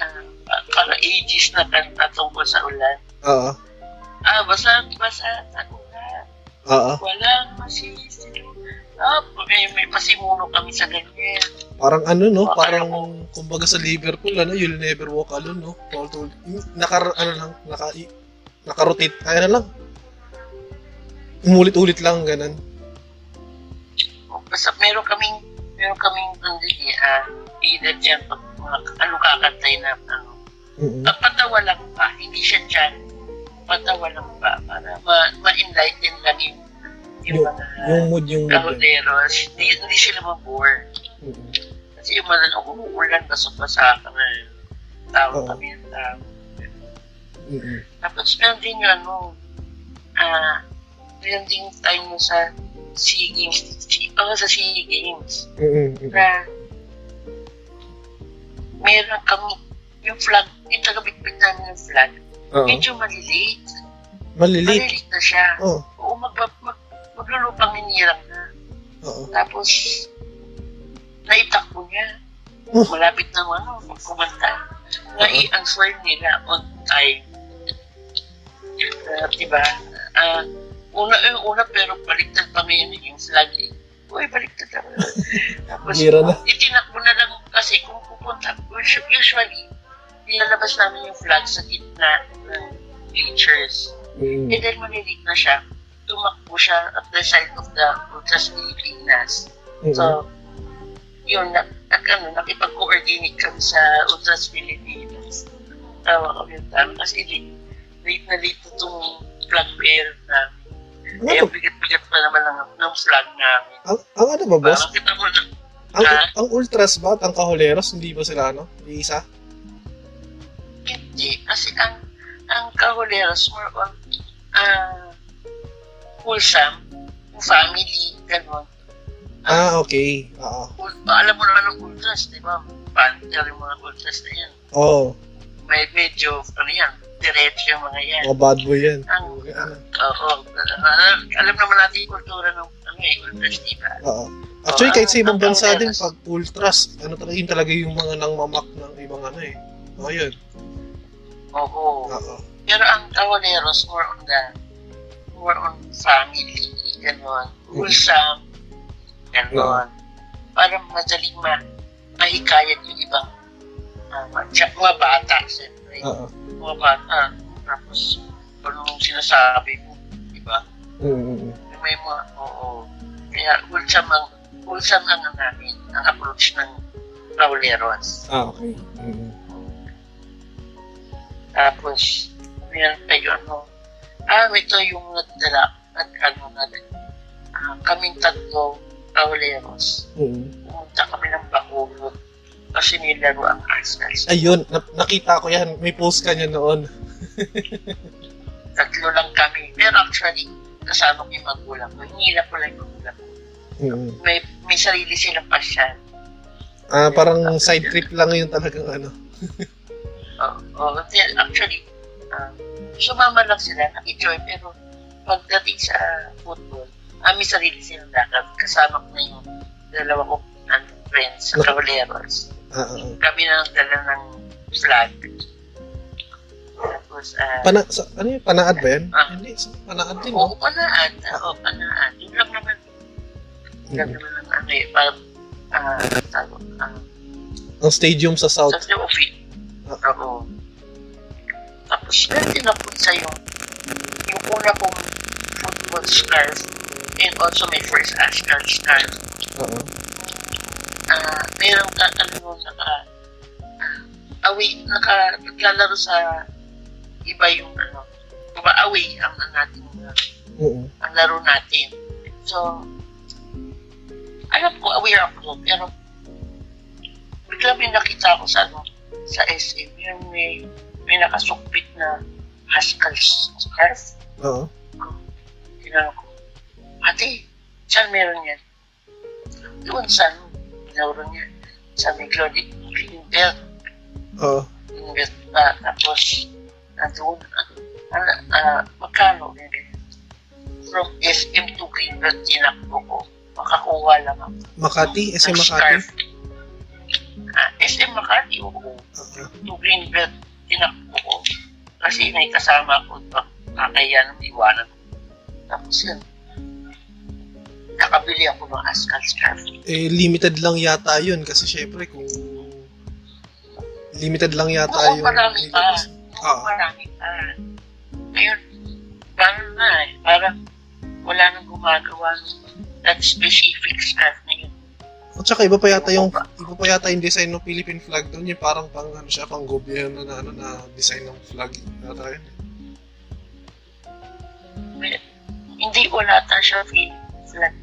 ah, para ages na kanta tungkol sa ulan. Oo. Ah, basa, basa sa ulan. Oo. Walang masisilo. Ah, may, may pasimuno kami sa ganyan. Parang ano no, parang kumbaga sa Liverpool ano, you'll never walk alone no. Paul to naka ano lang, naka naka-rotate, ay ano lang. Umulit-ulit lang ganun. Basta meron kaming, meron kaming, hindi, ah, either dyan, ano kakantay na, ano, Mm. Pag patawa lang pa, hindi siya dyan. Patawa lang pa, para ma- ma-enlighten lang yung, yung Yung, mga yung mood yung kahoderos. Hindi, hindi sila mabore. Mm. Kasi yung mga umuulan, basok-basa ka na. Tawag Oo. kami ng tao. Mm. Tapos meron din yung ano, ah, meron din time mo sa SEA Games, oh, sa SEA Games, Mm. na meron kami, yung flag, yung tagabitbit namin ng flag, Oo. medyo maliliit. Malilit. Maliliit na siya. Oo. Oo, mag, mag, maglulupang ninirang na. Oo. Tapos, naitakbo niya. Oh. Malapit na ano, kumanta. Nai-answer nila on time. Uh, diba? Ah, una, eh, una pero baliktad pa ngayon yung flag eh. Uy, baliktad na. Tapos, na. itinakbo na lang kasi kung pupunta, usu- usually, nilalabas namin yung flag sa gitna ng bleachers. Mm. Eh dahil maliliit na siya, tumakbo siya at the side of the Ultras Pilipinas. Mm. So, yun, na, na, ano, nakipag-coordinate kami sa Ultras Pilipinas. Tawa kami yung tama kasi late, late na late itong flag bearer namin. Ano Eh, to? bigat-bigat pa naman ng, ng flag namin. Ang, ang ano ba, boss? Parang kita mo na, Ang, Ah? ang ultras ba at ang kaholeros, hindi ba sila ano? Isa? hindi. Kasi ang ang kahuleros more on uh, wholesome, family, gano'n. Ah, okay. Oo. Ul- alam mo naman ang ultras, di ba? Panther yung mga ultras na yan. Oo. May medyo, ano yan, diretso yung mga yan. Mga bad boy yan. Ang, Ano? oo, alam naman natin yung kultura ng ano eh, ultras, di ba? Oo. Actually, kahit sa ibang Ang- ang bansa din, pag ultras, ano talaga, yun talaga yung mga nangmamak ng ibang ano eh. Oo, yun. Oo. Oo. Pero ang kahuleros, more on the, more on family, gano'n. Wholesome, gano'n. Para madaling ma mahikayat yung ibang uh, mga, mga bata, siyempre. Oo. Mga bata. Tapos, anong sinasabi mo, di ba? Mm-mm. May mga, oo. Kaya, wholesome ang, wholesome ang namin, ang approach ng Rauleros. Ah, okay. Mm-mm. Tapos, meron pa yung ano, ah, ito yung nagdala, nag, ano, nag, ah, kaming tatlo, Rauleros. Mm-mm. Pumunta kami ng Bacolod kasi nilaro ang Arsenal. Ayun, na- nakita ko yan. May post ka niya noon. Tatlo lang kami. Pero actually, kasama ko yung magulang ko. Hinila ko lang yung magulang ko. Mm-mm. May, may sarili silang pasyan. Ah, parang side trip lang yun talagang ano. Oo. Oh, actually, ah, sumama lang sila, nag-enjoy, pero pagdating sa football, ah, may sarili silang lakad. Kasama ko na yung dalawa ko ano, friends sa Caballeros. Ah. Kami na nagdala ng flag. Tapos, ah, Pana, sa, ano yun? Panaad ba yan? Ah. Hindi, sa panaad din, Oo, no? panaan. Oo, panaan. Yun lang naman. Yun lang Mm. naman ang ano eh. Parang, ah, tawag, ah, Ang stadium sa South. sa yung office. Ah. Oo. Tapos, meron din ako sa yung, yung una kong football scarf and also my first Ascar scarf. Oo. Ah, meron ka, ano nun, naka, ah, away, naka, naglalaro sa iba yung, ano, uma-away ang, ang natin uh, ang laro natin. So, alam ko, aware ako, pero bigla may nakita ako sa ano, sa SM, yung may, may nakasukpit na Haskell scarf. Oo. Tinanong ko, ate, saan meron yan? Doon sa meron yan. Sa may Glory Greenbelt. Oo. Greenbelt pa. Tapos, nandun, ano, ah, magkano? From SM to Greenbelt, tinakbo ko. Makakuha lang ako. Makati? SM Makati? scarf. Ah, SM Makati, oo. Oo. To Greenbelt, tinakbo ko. Kasi may kasama ko pa kakaya ng iwanan. Tapos yun, nakabili ako ng Ascal scarf. Eh, limited lang yata yun kasi syempre kung limited lang yata Oo, yung marami pa. Oo, Ah. marami pa. Ngayon, parang na eh, parang wala nang gumagawa ng that specific scarf na yun. At saka iba pa yata yung iba pa yata yung design ng Philippine flag doon, yung parang pang ano siya, pang gobyerno na ano na design ng flag yata yun. Hindi wala ta siya feel eh.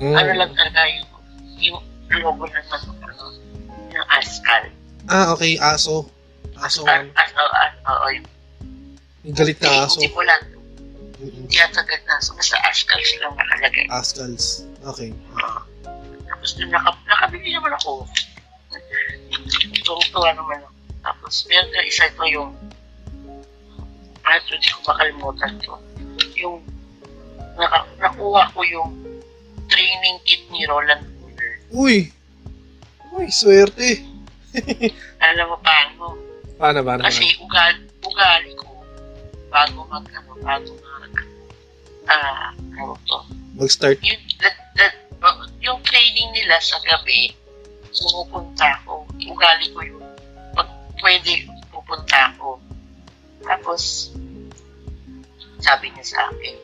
Mm. Ano lang talaga yung, yung logo ng ano, ano, ng Ascal. Ah, okay, aso. Aso. As, as, as, oo. Yung galit na aso. hindi wala. Mm-mm. Hindi yata agad na. So, basta Ascal silang nakalagay. Ascals. Okay. Tapos nung naka, nakabili naman ako. Tuwang-tuwa naman ako. Tapos meron na isa ito yung ah, ito, hindi ko makalimutan to. Yung naka, nakuha ko yung training kit ni Roland Fuller. Uy! Uy, swerte. Alam mo paano? Paano ba naman? Kasi ugali, ugali ko bago mag, ano, bago mag, ah, ano to, Mag-start. yung, that, that, uh, yung training nila sa gabi, pumupunta ako. Ugali ko yun. Pag pwede, pupunta ako. Tapos, sabi niya sa akin,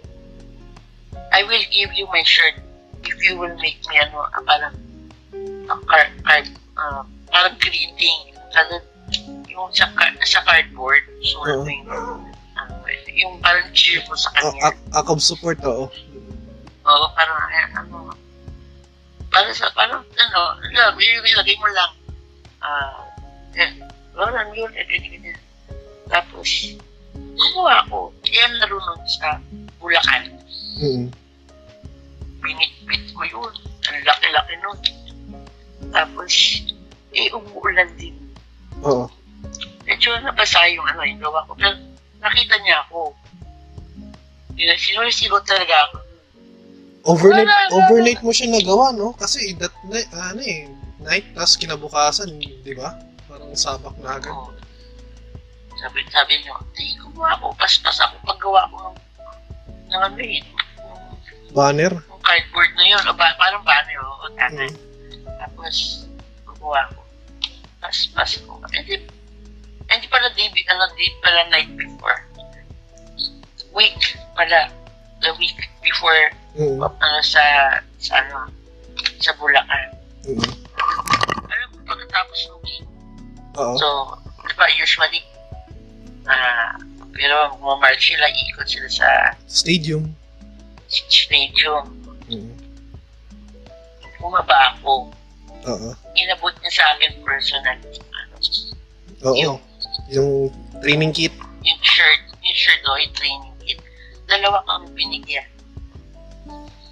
I will give you my shirt if you will make me ano, ah, parang a card, card uh, parang greeting. Ano, yung sa, card, sa cardboard, so ano yung, ano, yung parang cheer mo sa kanya. a- act of support, oo. Oo, parang eh, ano, para sa, parang, ano, alam, ilagay mo lang, ah, eh, Roland yun, eh, ganyan. Tapos, kumuha ko, yan nun sa Bulacan. Mm. Binitbit ko yun. Ang laki-laki nun. Tapos, eh, umuulan din. Oo. Medyo nabasa yung ano, yung gawa ko. Pero, nakita niya ako. Sinusiro talaga ako. Overnight, Wala, overnight mo siya nagawa, no? Kasi that night, ano eh, night, tas kinabukasan, di ba? Parang sabak na agad. Oo. Sabi, sabi niyo, eh, kumuha ako, paspas ako paggawa ko ng, ng ano yung, Banner. yung cardboard na yun, o ba, parang banner, o, o tatay. Mm. Tapos, kumuha ko. Paspas ko. Hindi, hindi pala day, ano, day pala night before. Week pala, the week before, Mm. ano, sa, sa ano, sa Bulacan. Mm. Alam mo, pagkatapos ng week, Oo. So, di ba, usually, ah, pero mamarch sila, ikot sila sa Stadium. stadium. Mm. Bumaba ako. Oo. Inabot niya sa akin personally. Ano, Oo. Yung, Yung training kit. yung shirt, yung shirt o, yung training kit. Dalawa kami binigyan.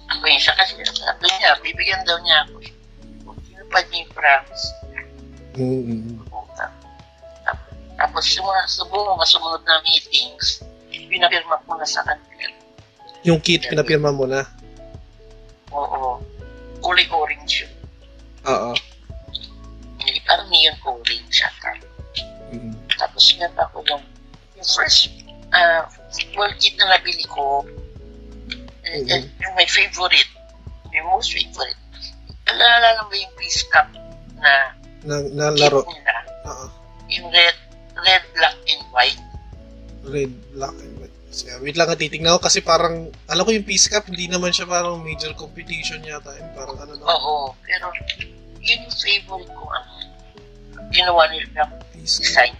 Ako yung isa kasi sabi niya, bibigyan daw niya ako. Tinupad niya yung promise. Mm. Puta. Tap- Tapos yung mga subo, mga sumunod na meetings, pinapirma ko na sa kanila. Yung kit, pinapirma mo na. Oo. Kulay orange yun. Oo. Parang neon orange ata. Mm. Tapos meron ako yung, yung first uh, world kit na nabili ko. And, Mhm. and yung my favorite, yung most favorite. Naalala mo yung peace cup na Na, na laro. nila? Oo. Yung red, red, black, and white. Red, black, and white. So, wait lang, titignan ko kasi parang, alam ko yung Peace Cup, hindi naman siya parang major competition yata. Yun, parang ano na, Oo. Pero yun yung favorite ko. Ano, ginawa nila Peace Cup. design.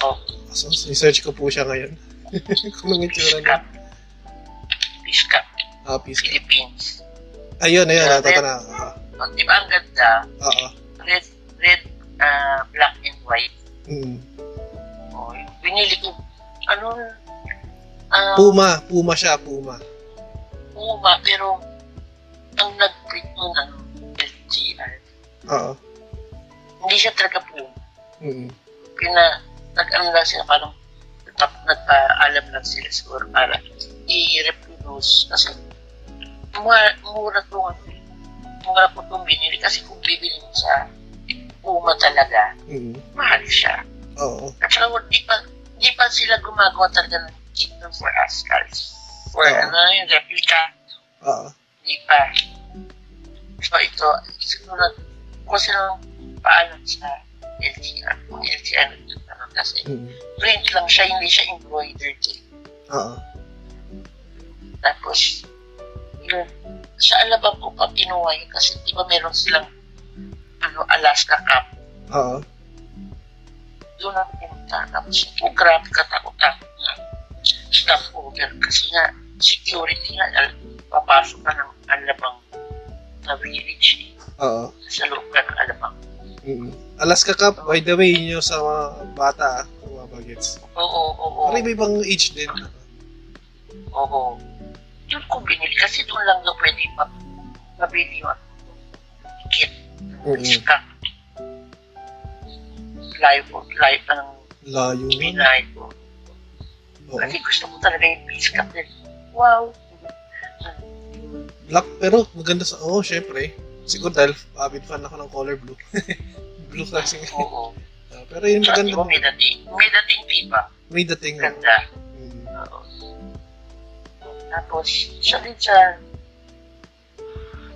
Oh, So, research ko po siya ngayon. Kung anong itsura na. Cup. Peace Cup, Ah, peace. Philippines. Ayun, ayun, Ah, natata na. Ah, O, di ba ang ganda? Oo. Red, red, ah, black and white. Mm. O, yung binili ko, ano, ah, Puma, Puma siya, Puma. Puma, pero ang nag-print nun, ano, LGR. Oo. Hindi siya talaga Puma. Mm. Pina, nag-ano lang sila, parang nagpa, nagpaalam lang sila siguro para i-reproduce. Kasi, mura, mura to, mura po itong binili. Kasi kung bibili mo sa Puma talaga, Mm. mahal siya. Oo. At saka, di pa, di pa sila gumagawa talaga ng kit nun for Ascals. For, Oo. ano, yung replica. Oo. Di pa. So, ito, siguro, kung sino paalam sa LTR, kung LTR, ano, kasi Mm. print lang siya, hindi siya embroidered. eh. Oo. Tapos, yun, sa Alabang ko pa kinuha yun kasi di ba meron silang ano, Alaska Cup. Oo. Doon ako pumunta. Tapos, oh, grabe katakot-takot na stopover kasi nga, security nga, al- papasok ka ng Alabang na village eh. Oo. sa loob ka ng Alabang. Mm. Alaska Cup, by the way, yun yung sa mga bata, ah, sa mga bagets. Oo, oo, Parang may ibang age din. oo. Yun ko binili kasi doon lang daw pwede mabili yung kit. Mm. Iska. Layo po, layo pa ng Layo. binay ko. Oo. Kasi gusto ko talaga yung iska din. Wow! Black, pero maganda sa... Oo, oh, syempre. Siguro dahil avid fan ako ng color blue. blue kasi. Oo. Ah, pero yun maganda. di ba may dating? May dating diba? May dating. Ganda. Mm. Oo. Tapos, siya din sa...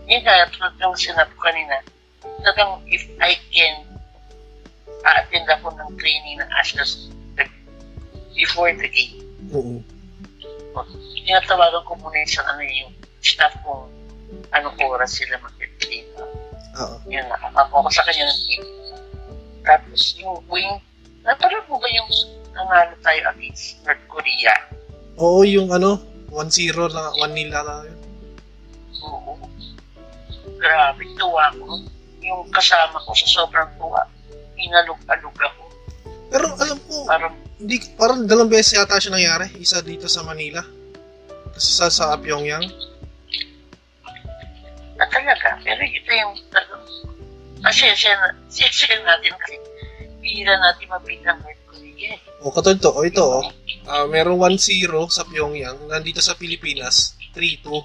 Yun nga, tulad yung sinabi ko kanina, talagang if I can a-attend ako ng training ng Ashes before the game, Oo. tinatawagan ko muna yung ano yung staff kung anong oras sila mag-train. Oo. Yun, nakakapo ko sa kanya ng team. Tapos yung wing, napanood mo ba yung nanalo tayo against North Korea? Oo, yung ano, 1-0 lang, 1-0 lang yun. Oo. Grabe, tuwa ko. Yung kasama ko sa sobrang tuwa, inalog-alog ako. Pero alam ko, Parang, hindi, parang dalawang beses yata siya nangyari. Isa dito sa Manila. Kasi sa, sa Pyongyang. na talaga. Pero ito yung talagang, siya, siya, siya natin kasi, bihira natin mabitang North Korea. eh. O, katulad to. O, ito, oh. Ah, merong 1-0 sa Pyongyang. Nandito sa Pilipinas, 3-2.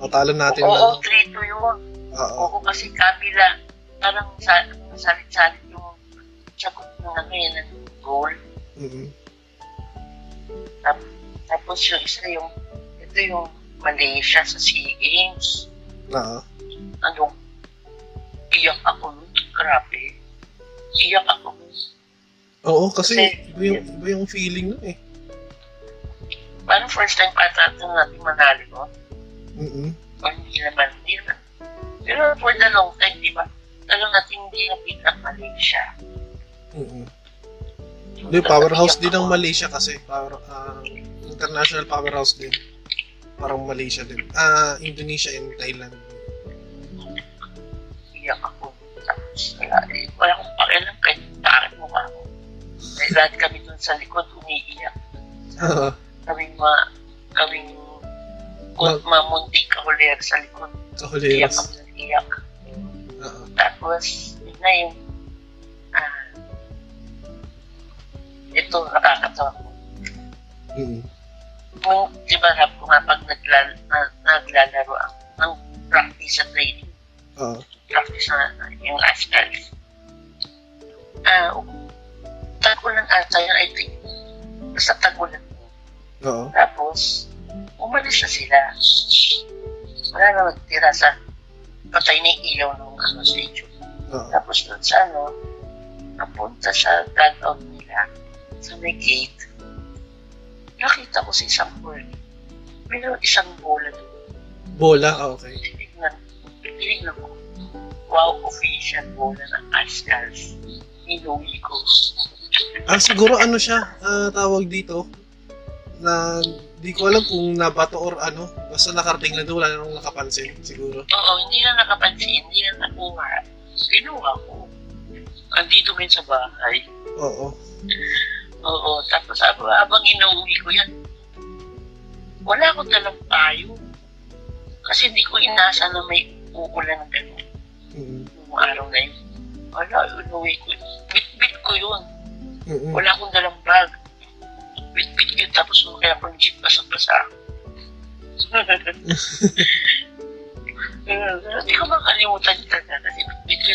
O, talo natin. Oo, ano. 3-2 yun. Oo. Oo, kasi kabila, parang sa, salit-salit yung sagot ng ano yun, ng goal. Mm-mm. Tapos yung isa yung, ito yung Malaysia sa SEA Games. Oo. Ano, iyak ako nun. Grabe. Iyak ako nun. Oo, kasi Kasi- iba yung, iba yung feeling nun eh. Parang first time ata ito natin manalo, no? Mm-mm. O hindi naman, hindi naman. Pero for the long time, di ba? Talagang natin hindi na-beat ang Malaysia. Mm-mm. Hindi, powerhouse din ng Malaysia kasi. Power, ah, international powerhouse din. Parang Malaysia din. Ah, Indonesia and Thailand. Iyak ako. Wala, eh, wala akong pakialam kahit bakit mo ako. Dahil lahat kami dun sa likod, umiiyak. Oo. Kaming ma, kaming Ma- mamunting kahulir sa likod. Ng iyak. Oo. Tapos, yun na yung, ah, ito, nakakatawa ko. Mm-mm. Kung, di ba, rap ko nga pag naglal, na, naglalaro ang, ang practice sa training, Oo. practice na na- yung Ascals. Ah, tagulan ata yun, I think. Basta tagulan. Oo. Tapos, umalis na sila. Wala na magtira sa patay na ilaw ng ano, stadium. Oo. Tapos doon sa ano, napunta sa dugout nila, sa may gate, nakita ko sa isang board. Mayroon isang bola doon. Bola? Ah, okay. Tinignan, tinignan ko. Wow, official bola ng Ascals. Inuwi ko. Ah, siguro ano siya, ah, tawag dito, na di ko alam kung nabato or ano, basta nakarating lang doon, wala na nung nakapansin, siguro. Oo, hindi na nakapansin, hindi na nakuha. Kinuha ko. Andito din sa bahay. Oo. Oo, tapos habang, habang inuwi ko yan, wala akong dalang payo. Kasi hindi ko inasa na may uulan ng gano'n Mm. yung araw na yun. Wala, inuwi ko. Bit-bit ko yun. Mm-mm. Wala akong dalang bag. Bit-bit ko yun, tapos sumakay ako ng jeep, basang-basa. Hindi ko makalimutan talaga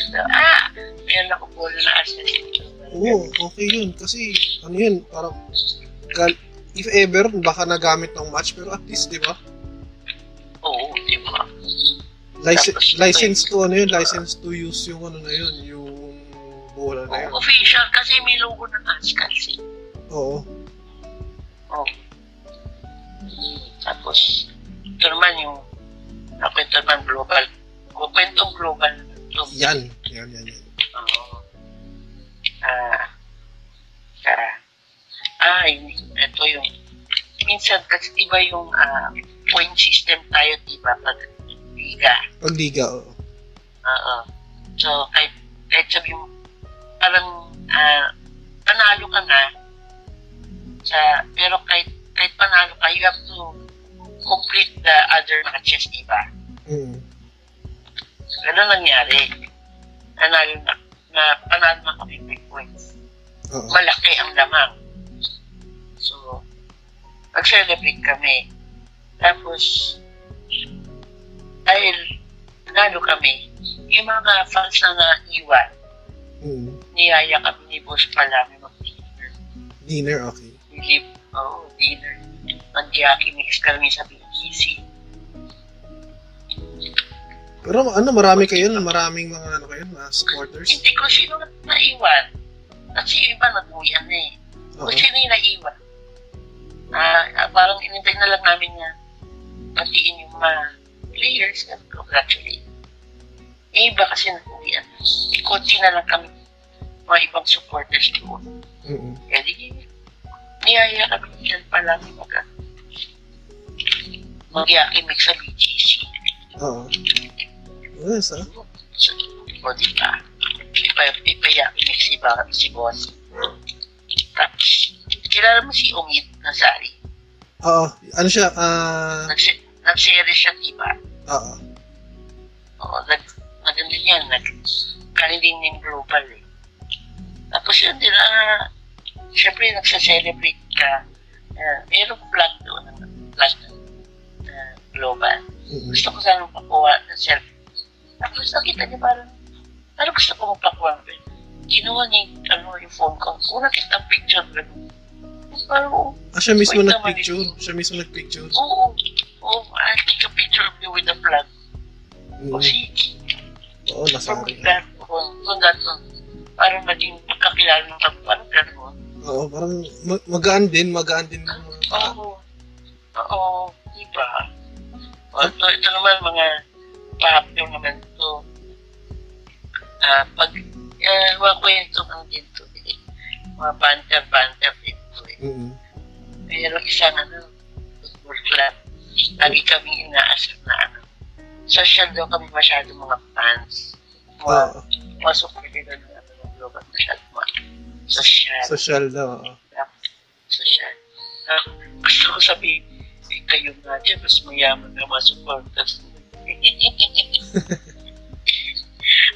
na, ah, meron ako bola na asa. Oo, okay yun. Kasi, ano yun, parang, gal- if ever, baka nagamit ng match, pero at least, di ba? Oo, di ba? License, Tapos, license to, ano yun, license to use yung ano na yun, yung bola na yun. Oo, official kasi may logo ng ASCALs eh. Oo. Oo. Tapos, ito naman yung nakwento naman global. O kwentong global. Ito. Yan. Yan, yan, yan. Oo. Ah, ah, ah, ito yung, minsan kasi di ba yung ah, point system tayo, di ba, pag liga. Pagliga, oo. Oo. So, kahit, kahit sabi mo, parang, ah, panalo ka na, sa, pero kahit, kahit panalo ka, you have to complete the other matches, di ba? Mm. Ganun nangyari. Nanalo na, na panalo na kami with points. Oo. Malaki ang lamang. So, nag-celebrate kami. Tapos, dahil nanalo kami, yung mga fans na naiwan, Mm. niyaya kami ni Boss Palami mag-dinner. Dinner, okay. Nilip, oo, dinner. Nag-yaki mix kami sa BGC. Pero ano, marami kayo, maraming mga ano kayo, mga supporters. Hindi ko sino na naiwan. Kasi iba nag-uwian na eh. Oo. Kung sino yung naiwan. Ah, ah, parang inintay na lang namin na patiin yung mga players na congratulate. Eh, iba kasi nag-uwian. Eh, konti na lang kami mga ibang supporters doon. Mm-mm. Kaya di, niyaya kami dyan pala mag mag-yaki mix sa BGC. Oo. Yes, ah. O di ba? Ipa, ipayaki mix si, ba, si boss. Tapos, kilala mo si Umid Nazari? Oo. Ano siya, ah, Nagse- Nag-series siya, di ba? oo. Oo, nag, maganda yan. Nag, kanin din global eh. Tapos yun din, ah, syempre nagsa-celebrate ka. Uh, mayroong vlog doon, vlog ng uh, global. Mm-mm. Gusto ko sana pakuha ng selfie. Tapos nakita niya parang, parang gusto ko magpakuha ng pwede. Kinuha niya yung, ano, yung phone ko. Kung nakita ang picture, gano'n. Tapos parang, oh, Ah, siya mismo nagpicture. Siya mismo nagpicture. oo, oh, I'll take a picture of you with the flag. Mm. O sige. Oo, From nasari. that on, from that on, parang naging pagkakilala ng tao, parang gano'n. Oo, parang ma- magaan din, magaan din. Oo. Oo, diba? O, ito, ito naman mga papyo naman ito. Ah, pag, eh, mga kwento ng dito, eh, mga banter-banter dito eh. Mm. Mayroong isang ano, football club. Lagi kami inaasar na ano. Social daw kami masyado mga fans. Mga, Oo. mga supporter na ano, global masyado mga social. Social daw. social. Ah, gusto ko sabihin, eh, kayo nga dyan, mas mayaman na mga supporters.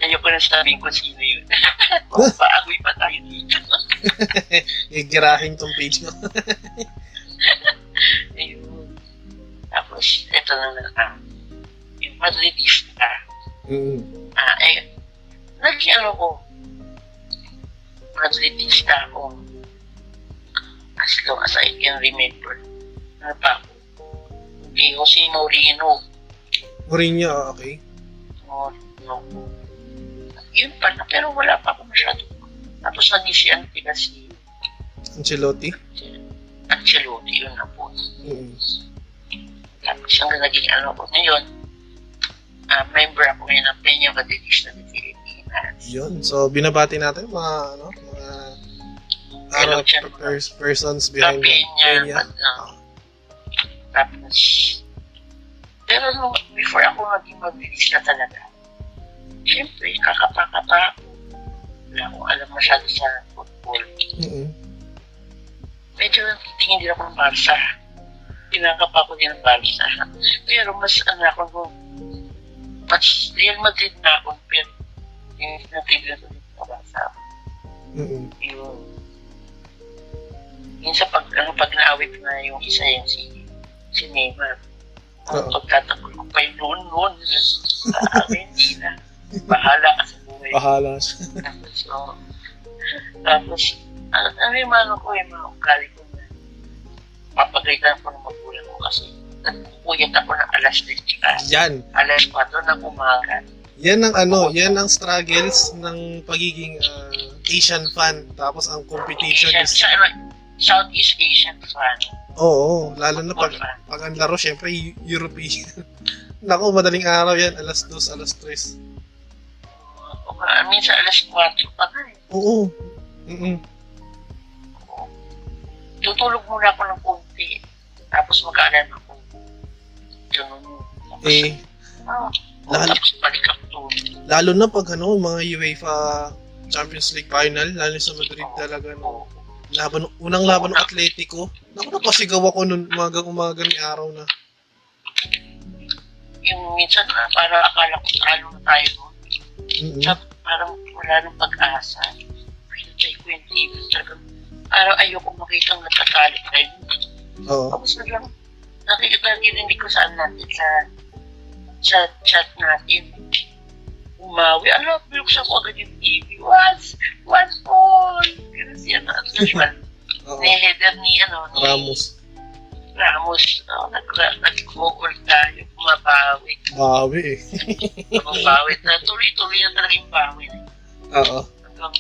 Ayoko na sabihin kung sino yun. Paagoy pa tayo dito. Igirahin tong page mo. Ayun. Tapos, eto na lang. Ah, yung Madridista. mm. Ah, eh, naging ano ko, Madridista ako. As long as I can remember. Ano pa ako? Okay, Jose Mourinho. Mourinho, ah, okay. No, no. Yun pa na, pero wala pa ako masyado. Tapos naging si Antina si Ancelotti. Ancelotti, yun na po. Mm. Tapos hanggang naging ano ko ngayon, ah, member ako ngayon ng Peña Madridista ng Pilipinas. Yun. So, binabati natin mga, ano, mga, ano, Hello, Chen. pers- persons behind Peña, Peña. but, uh, tapos, pero nung before ako maging mabilis na talaga, siyempre, kakapa-kapa ako. Wala akong alam masyado sa football. Mm-mm. Medyo tingin din ako ng Barca. Pinakapa ko din ng Barca. Pero mas ano ako mas Real Madrid na ako, pero yung natigil ko din sa Barca. Mm-mm. Yung, yung sa pag, ano, pag naawit na yung isa yung si, si Neymar. Ang Oo. pagtatakol ko pa yung noon noon sa Argentina. Bahala ka sa buhay. Bahala siya. Tapos, oh, tapos, ano, yung ano ko, yung mga ugali ko na papagalitan ko ng magulang ko kasi nagpupuyat ako ng alas 10 tsaka Yan. alas 4 ng umaga. Yan ang ano, yan ang struggles ng pagiging ah, Asian fan. Tapos ang competition Asian, is ano, Southeast Asian fan. Oo, lalo na pag fan. pag ang laro syempre Eu- European. Naku, madaling araw yan, alas 2, alas 3. O, uh, minsan alas 4 pa na eh. Oo. Mm. Tutulog muna ako ng konti. Tapos mag-aaral ako. Ganun. Tapos, Eh, ah, lalo- tapos balik ako tulog. lalo na pag ano, mga UEFA Champions League final, lalo sa Madrid talaga no. Laban unang laban ng Atletico. Naku, napasigaw ako nun umagang umaga ni araw na. Yung minsan, ah, parang akala ko talo na tayo noon. Mm. Sabi, parang wala nang pag-asa. Pinatay ko yung TV. Talagang, parang ayoko makita ng nagtatalo tayo. Oo. Tapos biglang, nakikita narinig ko saan natin sa sa chat natin. Umawi. Alam, binuksan ko agad yung TV. Once! Once more! Ganun siya na. As usual. Oo. May header ni, ano, ni Ramos. Ramos. Oh, nag- nag-goal tayo. Bumabawi. Bawi eh. Bumabawi. Na, tuloy-tuloy na talaga yung bawi. Oo. Hanggang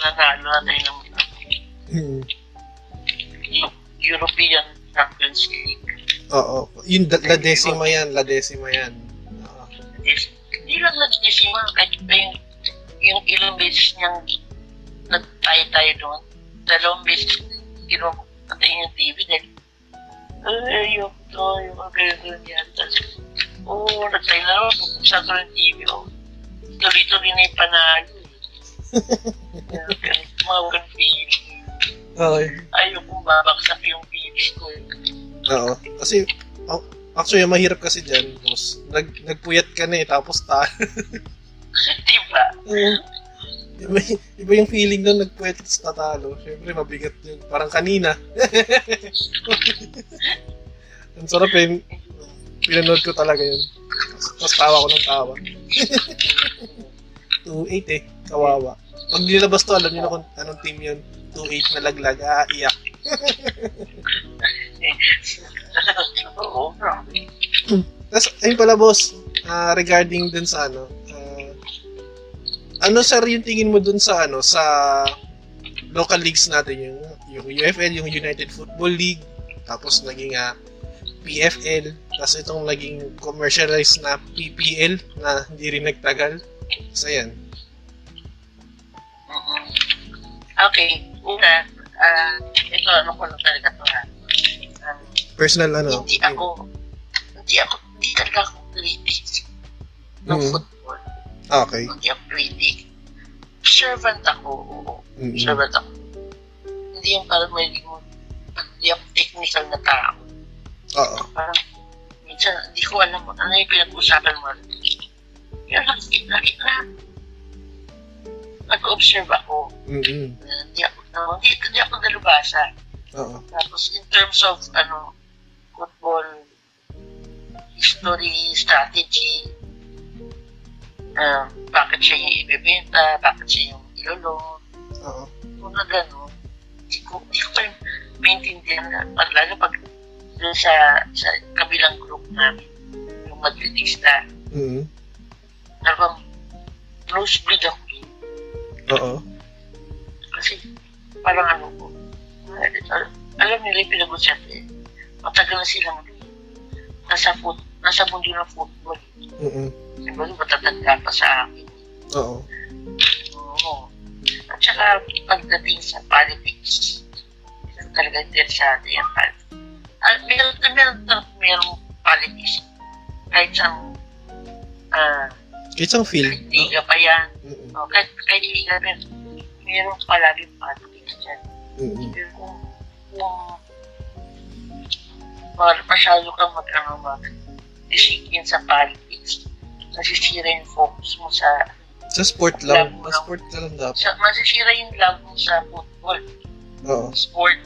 nanalo na tayo ng Mm. Eu- European Champions League. Oo. Yung la, la decima yan, la decima yan. Oo. Yes. Hindi lang nag-decima. Kahit pa yung, yung ilang beses niyang nagtayo-tayo doon. Dalawang beses kinupatayin yung TV dahil ay, yung to, yung ganyan yan. Tapos, oo, oh, nagtayo na naman. Buksan ko ng TV. Oh. Tuloy-tuloy na yung panalo. Mga ganun feeling. Okay. Ayaw kong babaksak yung TV ko. Oo. Kasi, oh, actually, ang mahirap kasi dyan, boss, nag, nagpuyat ka na eh, tapos ta. diba? Oo. iba, iba yung feeling nung nagpuyat sa tatalo. Siyempre, mabigat yun. Parang kanina. ang sarap eh. Pinanood ko talaga yun. Tapos tawa ko ng tawa. 2-8 eh. Kawawa. Pag nilabas to, alam niyo na kung anong team yun. 2-8 na laglag. Ah, iyak. Oo, grabe. Tapos, ayun pala boss, ah, regarding dun sa ano, ah, ano sir yung tingin mo dun sa ano, sa local leagues natin, yung, yung UFL, yung United Football League, tapos naging ah, PFL, tapos itong naging commercialized na PPL na hindi rin nagtagal. So, yan. Okay, una, ah, ito ano ko lang talaga to ha. Um, Personal ano. hindi ako, hindi ako, hindi talaga ako critic ng Mhm. football. Okay. Hindi ako critic. Servant ako, oo. Mm-mm. Servant ako. Hindi yung parang may mo, hindi ako technical na tao. Oo. Parang, minsan, hindi ko alam ano yung pinag-usapan mo. Pero nakikita, nakita, nag-observe ako. Mm-mm. na hindi ako, no, hindi, hindi ako nalubasa. Oo. Tapos in terms of ano football history, strategy, um, bakit siya yung ibebenta, bakit siya yung ilolo, Oo. mga gano'n. Hindi ko, hindi ko pa rin maintindihan na, lalo pag sa, sa kabilang group namin, yung Madridista, Mm-mm. talagang close breed ako. Oo. Kasi parang ano po, al- alam nila yung pinag-usapan eh. Matagal na silang nasa, foot, nasa mundo ng football. Mm-mm. Diba, matatanda pa sa akin. Oo. Oo. At saka pagdating sa politics, talaga interesado yan. At meron, meron, meron, meron politics. Kahit sa uh, kahit sa film. Liga pa yan. Mm-mm. O, kahit, kahit liga, meron, meron palagi politics dyan. Mm-mm. Pero kung, kung masyado kang mag, ano, mag disikin sa politics, nasisira yung focus mo sa Sa sport lang. Sa sport ka lang dapat. sa, masisira yung love mo sa football, Oo. sport.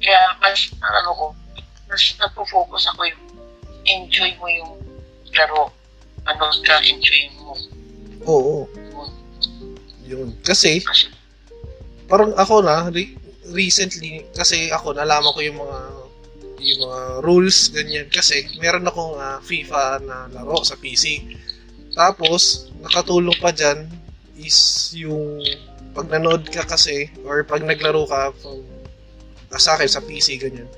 Kaya mas, ano ko, mas nagpo-focus ako yung enjoy mo yung laro. Ano ka enjoy mo. Oo. Yun. Kasi, parang ako na, re- recently, kasi ako, nalaman ko yung mga yung mga rules, ganyan. Kasi, meron akong ah, FIFA na laro sa PC. Tapos, nakatulong pa dyan is yung pag nanood ka kasi, or pag naglaro ka from, ah, sa akin, sa PC, ganyan.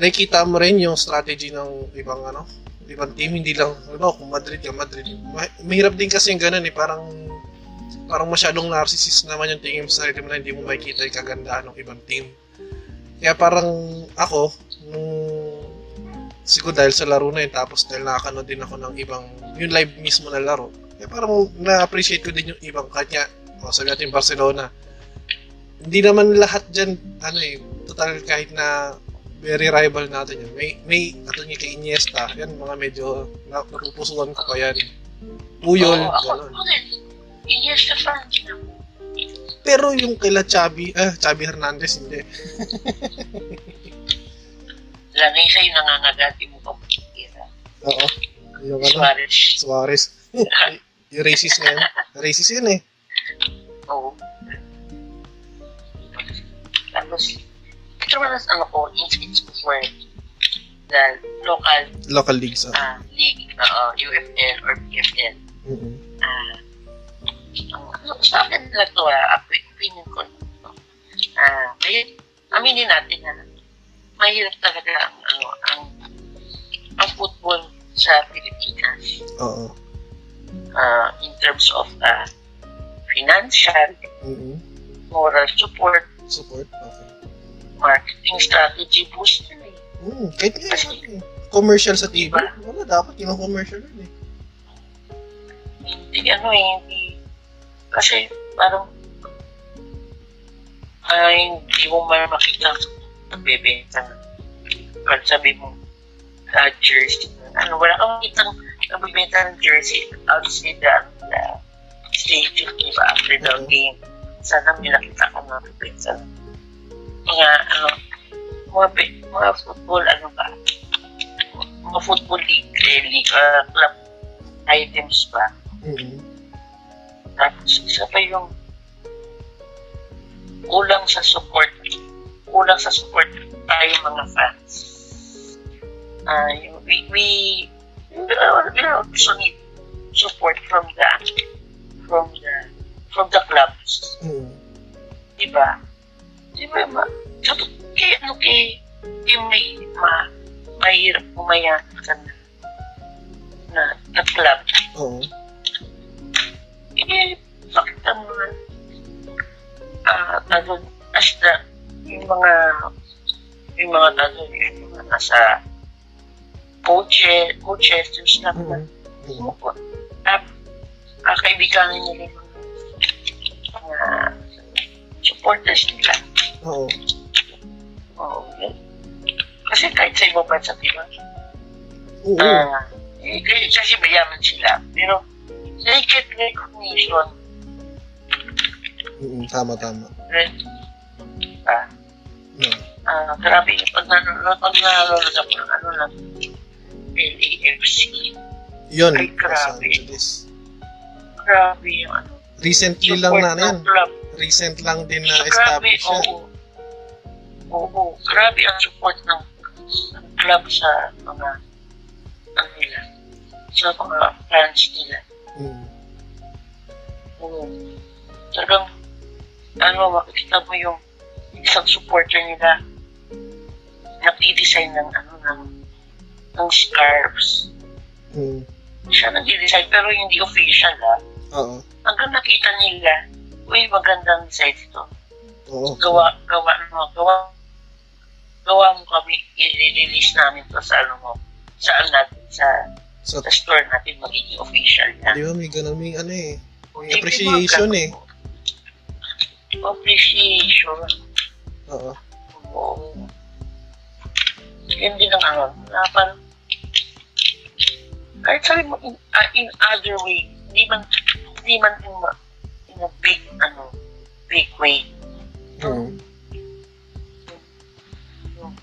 Nakikita mo rin yung strategy ng ibang ano, ibang team, hindi lang, ano, kung Madrid ka, Madrid. Ma- mahirap din kasi yung ganun eh, parang parang masyadong narcissist naman yung tingin sa sarili mo na hindi mo makikita yung kagandahan ng ibang team. Kaya parang ako, nung siguro dahil sa laro na yun, tapos dahil nakakanood din ako ng ibang, yung live mismo na laro, kaya parang na-appreciate ko din yung ibang kanya, o sabi natin Barcelona. Hindi naman lahat dyan, ano eh, total kahit na very rival natin yan. May, may, ato niya kay Iniesta, yan mga medyo na, napupusuan ko pa yan. Puyol, ako, gano'n. Iniesta fan din ako. Pero yung kila Chabi, ah, Chabi Hernandez, hindi. Lagay sa'yo nangangagati mo pa pagkira. Oo. Yung ano, Suarez. Suarez. yung racist na yun. Racist yun eh. Oo. Tapos, naman ang ko, it's for the local Local leagues. ah. uh, league, uh, UFL or PFL. Mm-mm. Ah, ang ano, sa akin lang to, ah, opinion ko. Ah, may, aminin natin na mahirap talaga ang, ano, ang, ang football sa Pilipinas Oo. ah, in terms of ah, financial, Mm-mm. moral support, Support. Okay. Marketing strategy boost yun eh. Mm, kahit nga yun, eh. commercial sa TV. Diba? Wala, dapat yung commercial yun eh. Hindi ano eh, hindi. Kasi parang ay hindi mo man makita nagbebenta ng kahit sabi mo uh, jersey. Ano, wala kang makita nagbebenta ng jersey outside the, the stadium, di ba? After the Oo. game. Sana may nakita ko nagbebenta ng mga ano, mga, mga football, ano ba? Mga football league, eh, league, uh, club items ba? Mm-mm. Tapos isa pa yung kulang sa support. Kulang sa support tayo mga fans. Yung we, we, uh, we also need support from the from the from the clubs. Mm. Diba? Diba ma? So, kay ano kay kay may ma mahirap pumayan ka na na, na club Oo. eh, bakit ang mga ah, ano, as the, yung mga yung mga ano, yung mga nasa coaches, coaches, yung staff na Mm. Mm. mo ah, ah, kaibiganin nila yung mga supporters nila. Oo. Oo, yun. Kasi kahit sa ibang bansa, di ba? Oo. Ah, eh, kasi mayaman sila. Pero, they get recognition. Mm, tama, tama. Right? Ah, No. Ah, grabe pag nanonood, pag nanonood ako ng ano lang, LAFC, Yun, Ay, grabe. Grabe yung ano. Recently lang na yan. club. Recent lang din na Grabe, establish yan. oo. Oo, grabe ang support ng, ng club sa mga, ano nila, sa mga fans nila. Mm. Oo. Talagang, ano, makikita mo yung isang supporter nila nagdi-design ng ano ng ng scarves. Mm. Siya nagdi-design pero hindi official ah. Oo. Hanggang nakita nila uy, magandang site ito. Oo. Gawa, gawa, mo, gawa, gawa mo kami, i-release namin to sa ano mo, saan natin, sa, So, sa store natin magiging official na. di ba may ganun, may ano eh. May appreciation eh. Appreciation. Oo. Oo. Yun din ang ano, na parang, kahit sabi mo, in, ah, in other way, hindi man, hindi man in a big, ano, big way, yung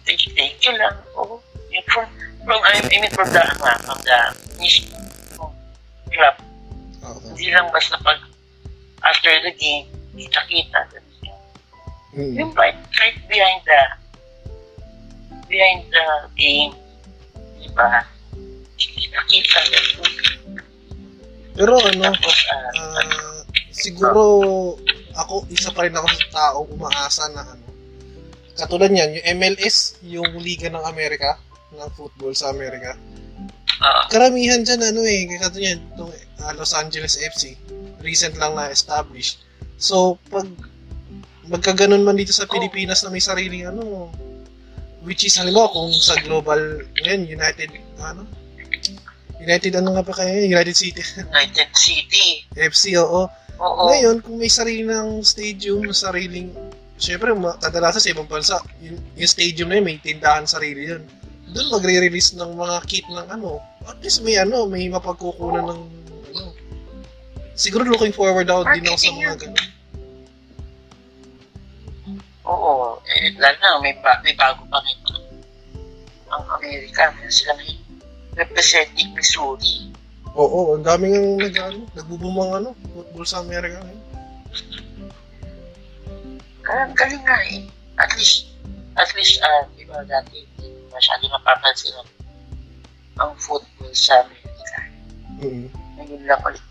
thank, thank you lang, oo, yun from, from, I mean, from the, ano, ah, from the mismo club, Okay. hindi lang basta pag, after the game, kita-kita, Mm. yung right, right behind the behind the game di ba? Nakita Pero ano, tapos ah, ah, siguro ako, isa pa rin ako sa tao umaasa na ano. Katulad niyan, yung MLS, yung Liga ng Amerika, ng football sa Amerika. ah, Karamihan dyan, ano eh, katulad yan, itong ah, Los Angeles FC, recent lang na-establish. So, pag magkaganon man dito sa Pilipinas na may sariling ano, which is, halimbawa, kung sa global, ngayon, United, ano, United ano nga pa kayo? United City United City FC, oo. Oo Ngayon, kung may sariling stadium, sariling, syempre, ma- kadalasan sa ibang bansa, yung, yung stadium na yun, may tindahan sarili yun. Doon magre-release ng mga kit ng ano, at least may ano, may mapagkukunan ng ano. Siguro looking forward ako din ako sa mga ganun. oo eh, lalo na may, ba, may bago pa rin ang Amerika meron sila may representing Missouri Oo, ang daming ang nag, ano, nagbubumang ano, football sa Amerika. ngayon. kaya galing nga eh at least at least ah di ba dati masyado napapansin ang, ang football sa Amerika Mm. Ngayon lang ulit.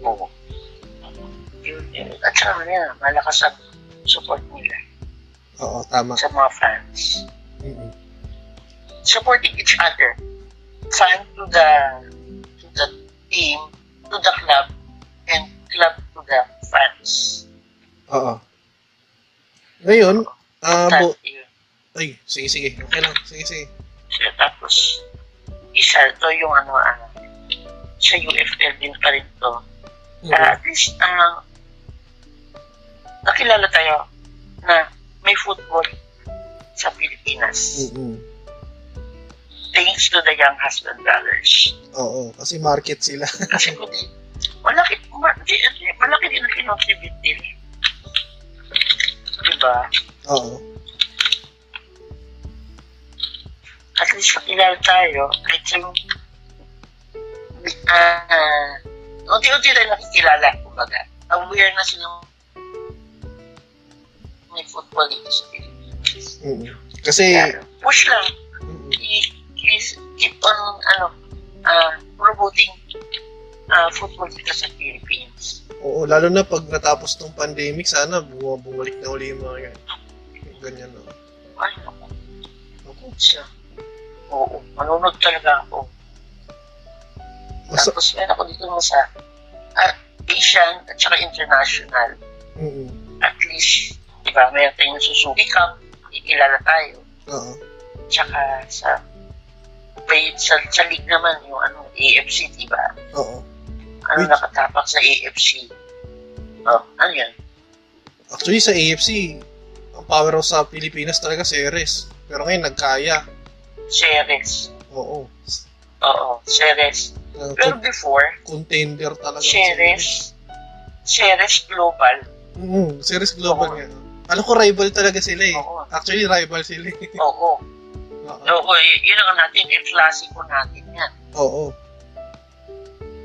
Oo. Yun, yun. At saka nga, malakas ang support nila Oo, tama. sa mga fans. Mm. Supporting each other. Fan to the to the team, to the club, and club to the fans. Oo. Ngayon, ah, That, bu- ay, sige, sige. Okay lang. Sige, sige. So, tapos, isa to yung ano, ah, sa UFL din pa rin to. Mm. Ah, at least, ah, nakilala tayo na may football sa Pilipinas. Mm. Thanks to the Young Husband Brothers. Oo, kasi market sila. Kasi kung di, malaki, ma, di, di, malaki din ang kinontribute din. Diba? Oo. At least nakilala tayo, kahit yung, ah, unti-unti tayo nakikilala, kumbaga. Aware na silang may football dito sa Pilipinas. Mm. Kasi, Kaya, push lang. mm, I- is keep on ano uh, promoting uh, football dito sa Philippines. oo, lalo na pag natapos tong pandemic, sana bu- bumalik na uli yung mga yan. Ganyan, no? Ay, naku, Ako, siya. Oo, manunod talaga ako. Masa, Tapos meron ako dito na sa uh, Asian at saka international. mm, At least, di ba, meron tayong Suzuki Cup, ikilala tayo. oo, Tsaka sa may sa, sa league naman, yung ano, AFC, di ba? oo. Ano Which- nakatapak sa AFC? Oh, ano yan? Actually, sa AFC, ang power sa Pilipinas talaga Ceres. Pero ngayon, nagkaya. Ceres. Oo. Oo, Ceres. Uh, Pero before, contender talaga. ang Ceres, Ceres Global. Mm, Ceres Global Oo. nga. Alam ko rival talaga sila eh. Oo. Actually, rival sila eh. Oo. Oo. Y- yun ang natin, el clasico natin yan. Oo.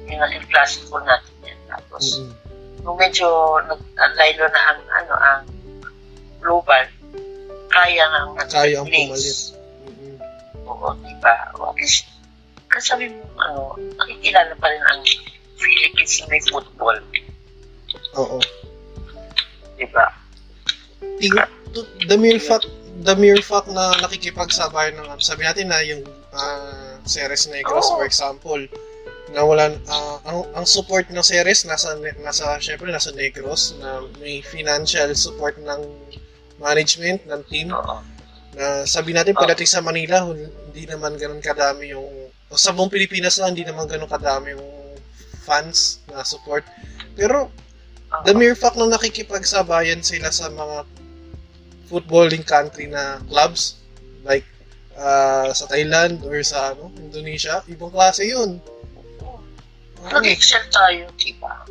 Yun ang clasico natin yan. Tapos, Mm. nung medyo nag-alaylo na ang, ano, ang global, kaya nga ang Kaya ang pumalit. Mm. Oo, di ba? O, at least, kasi sabi mo, ano, nakikilala pa rin ang Philippines na may football. Oo. Di ba? Ting- to- the mere fact the mere fact na nakikipagsabay ng sabi natin na yung uh, Ceres Negros Oo. for example na wala ah, ang, ang support ng series nasa nasa syempre nasa Negros na may financial support ng management ng team. Oo. na sabi natin pagdating sa Manila hindi naman ganun kadami yung o sa buong Pilipinas lang hindi naman ganun kadami yung fans na support. Pero the mere fact na nakikipagsabayan sila sa mga footballing country na clubs like ah, sa Thailand or sa ano Indonesia ibang klase yun. Nag-excel tayo, di ba?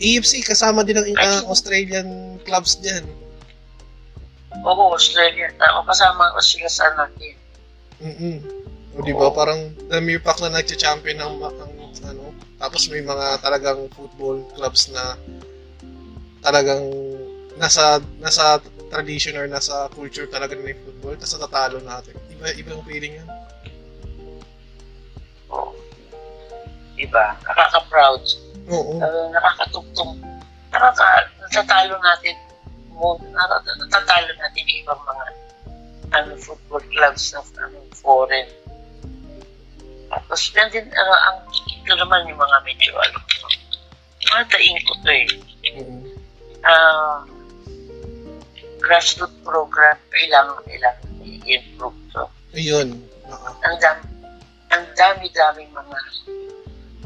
AFC kasama din ang ah, Australian clubs diyan Oo, Australia. Tao, kasama ko sila sa natin. Mm. O di ba parang mere fact na nagcha-champion ng, ang ano tapos may mga talagang football clubs na talagang nasa nasa tradition or nasa culture talaga nila yung football tapos natatalo natin. Iba ibang feeling yan. Oo. Di ba? Nakaka-proud. Oo. Uh, nakakatugtong. Nakaka, natatalo natin natatalo natin yung ibang mga ano, football clubs na ano, foreign. Tapos, yan din, ano, ang ito naman yung mga medyo, ano, mga daing ko to eh. Oo. Ah, grassroots program, kailangan, kailangan i-improve to. Ayun. Oo. ang dami, ang dami-daming mga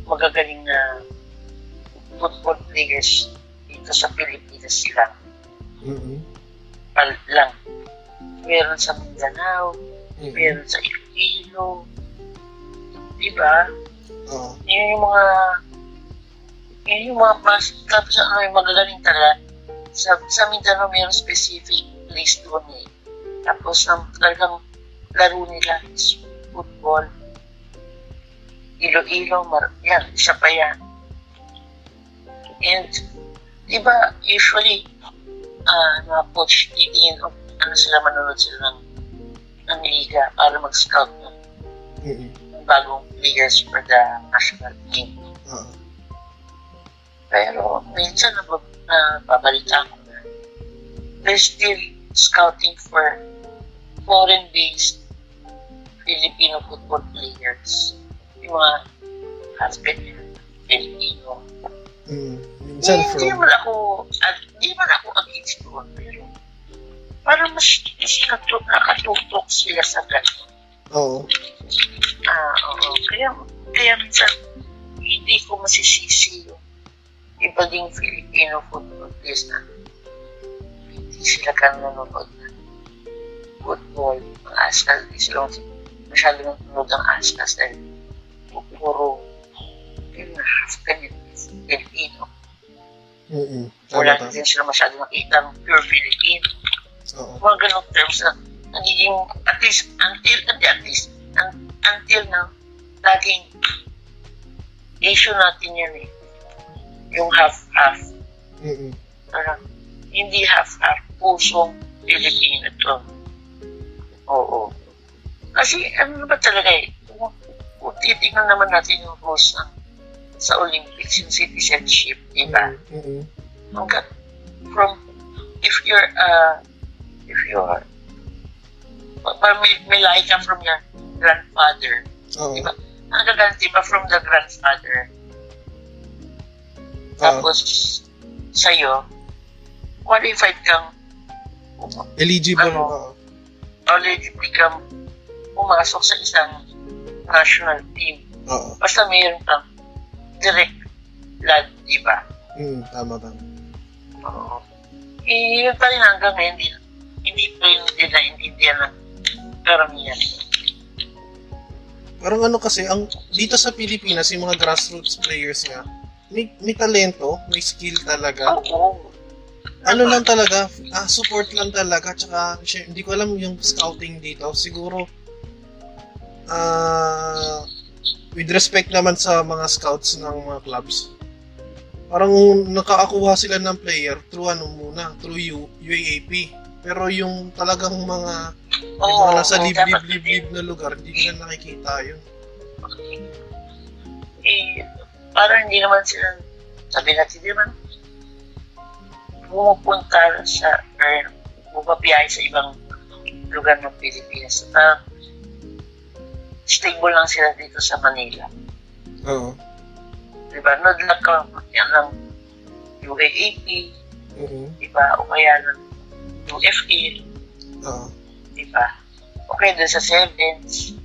magagaling na football players dito sa Pilipinas sila Mm. pal lang. Meron sa Mindanao, Mm. meron sa Iloilo. Diba? Yun yung mga yun yung mga mas tapos ano yung magagaling talaga. Sa, sa Mindanao meron specific place doon eh. Tapos ang talagang laro nila is football. Ilo-ilo, mar- yan, isa pa yan. And, di ba, usually, ah mga coach, titingin, o ano sila, manonood sila ng, ng liga para mag-scout ng, Mm. ng bagong players for the national team. Oo. Pero minsan na, na babalita ko na they're still scouting for foreign-based Filipino football players. Yung mga husband nila, Filipino. Mm. Minsan Hindi from man ako, at hindi man ako against doon. Pero parang mas, mas natu- nakatutok sila sa ganun. Oo. Ah, oo. Kaya, kaya minsan, hindi ko masisisi yung iba ding Filipino football players na hindi sila nanonood ng football, ng askas, hindi sila masyado nanonood ng askas dahil puro yun na half ganyan Filipino. Mm. Wala Tama din sila masyado nakita ng pure Filipino. Oo. mga ganong terms na nagiging at least until at least un- until na laging issue natin yan eh yung half-half Mm. parang hindi half-half pusong Pilipino to oo kasi ano ba talaga eh kung, kung titignan naman natin yung rules ng sa Olympics yung citizenship di ba Mm. from if you're uh if you're parang may, may lahi ka from your grandfather Oo. Diba? ang gaganti ba from the grandfather. Tapos sa'yo qualified kang Eligible. Ano? Oo. eligible kang pumasok sa isang national team Oo. basta mayroon kang direct blood di ba Mm. Tama tama. Oo. Eh, yun pa rin hanggang ngayon, hindi, hindi pa rin din naintindihan ng karamihan. Parang ano kasi, ang dito sa Pilipinas, yung mga grassroots players nga, may, may talento, may skill talaga. Oo. Ano lang talaga, ah, support lang talaga. Tsaka, siya- hindi ko alam yung scouting dito. Siguro, ah, with respect naman sa mga scouts ng mga clubs, parang nakakakuha sila ng player through ano muna, through U, UAAP. Pero yung talagang mga, yung Oo, mga nasa dapat liblib-liblib na lugar, hindi nila nakikita yun. Eh, parang hindi naman sila, sabi natin, hindi naman pumupunta sa, or bumabiyahe sa ibang lugar ng Pilipinas. Parang stable lang sila dito sa Manila. Oo. Di ba? Naglag ka yan ng UAAP, Mhm. di ba? O kaya ng UFL, Oo. di ba? O kaya dun sa Sevens,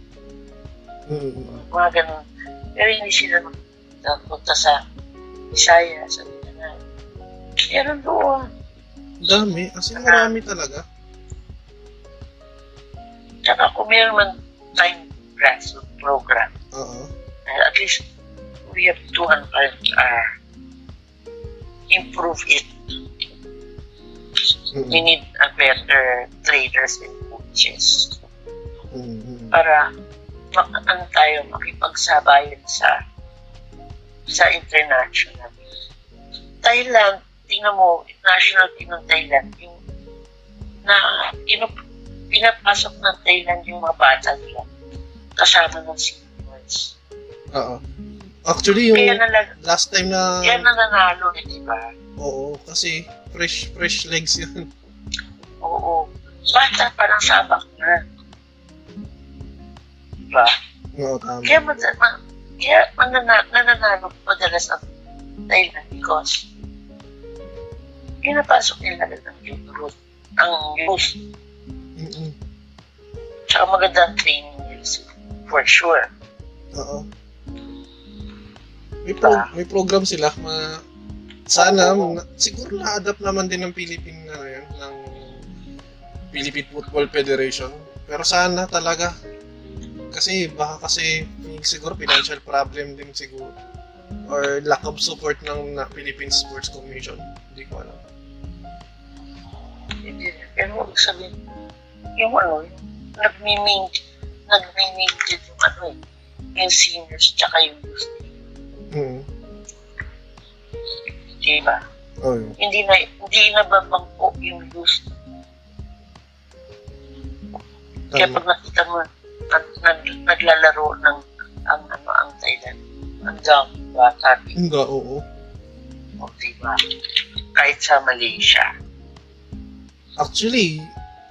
Mhm. mga ganun. Pero hindi sila punta sa Isaya, sa Mindanao. Meron doon. Dami. As in, marami talaga. Tsaka kung meron man time grassroots program, Oo. uh, at least we have to uh, improve it. We Mhm. need a better traders and coaches Mhm. para mak ano tayo, makipagsabayan sa sa international. Thailand, tingnan mo, national team ng Thailand, yung na inu, pinapasok ng Thailand yung mga bata nila kasama ng seniors. Oo. Actually, yung nalag, last time na... kaya nananalo, eh, di ba? Oo, kasi fresh fresh legs yun. Oo. Bata pa ng sabak na. Diba? Oo, tama. Kaya, man, kaya manana, nananalo madalas ang Thailand because pinapasok nila ang youth route, ang youth, Mhm. tsaka magandang training nila for sure. Oo. May, pro- may program sila. Ma sana, na- siguro na-adapt naman din ng Philippine, ano yun, ng Philippine Football Federation. Pero sana talaga. Kasi baka kasi siguro financial problem din siguro. Or lack of support ng na Philippine Sports Commission. Hindi ko alam. Hindi. Pero huwag sabihin, yung ano, yung nagmiming, nagmiming din yung ano eh, yung seniors tsaka yung youth. Mm. Diba? Oh, yun. Hindi na, hindi na babangko yung youth Kaya pag nakita mo, nag, nag, naglalaro ng ang ano ang Thailand, ang dami bata Hindi, oo. o diba? Kahit sa Malaysia. Actually,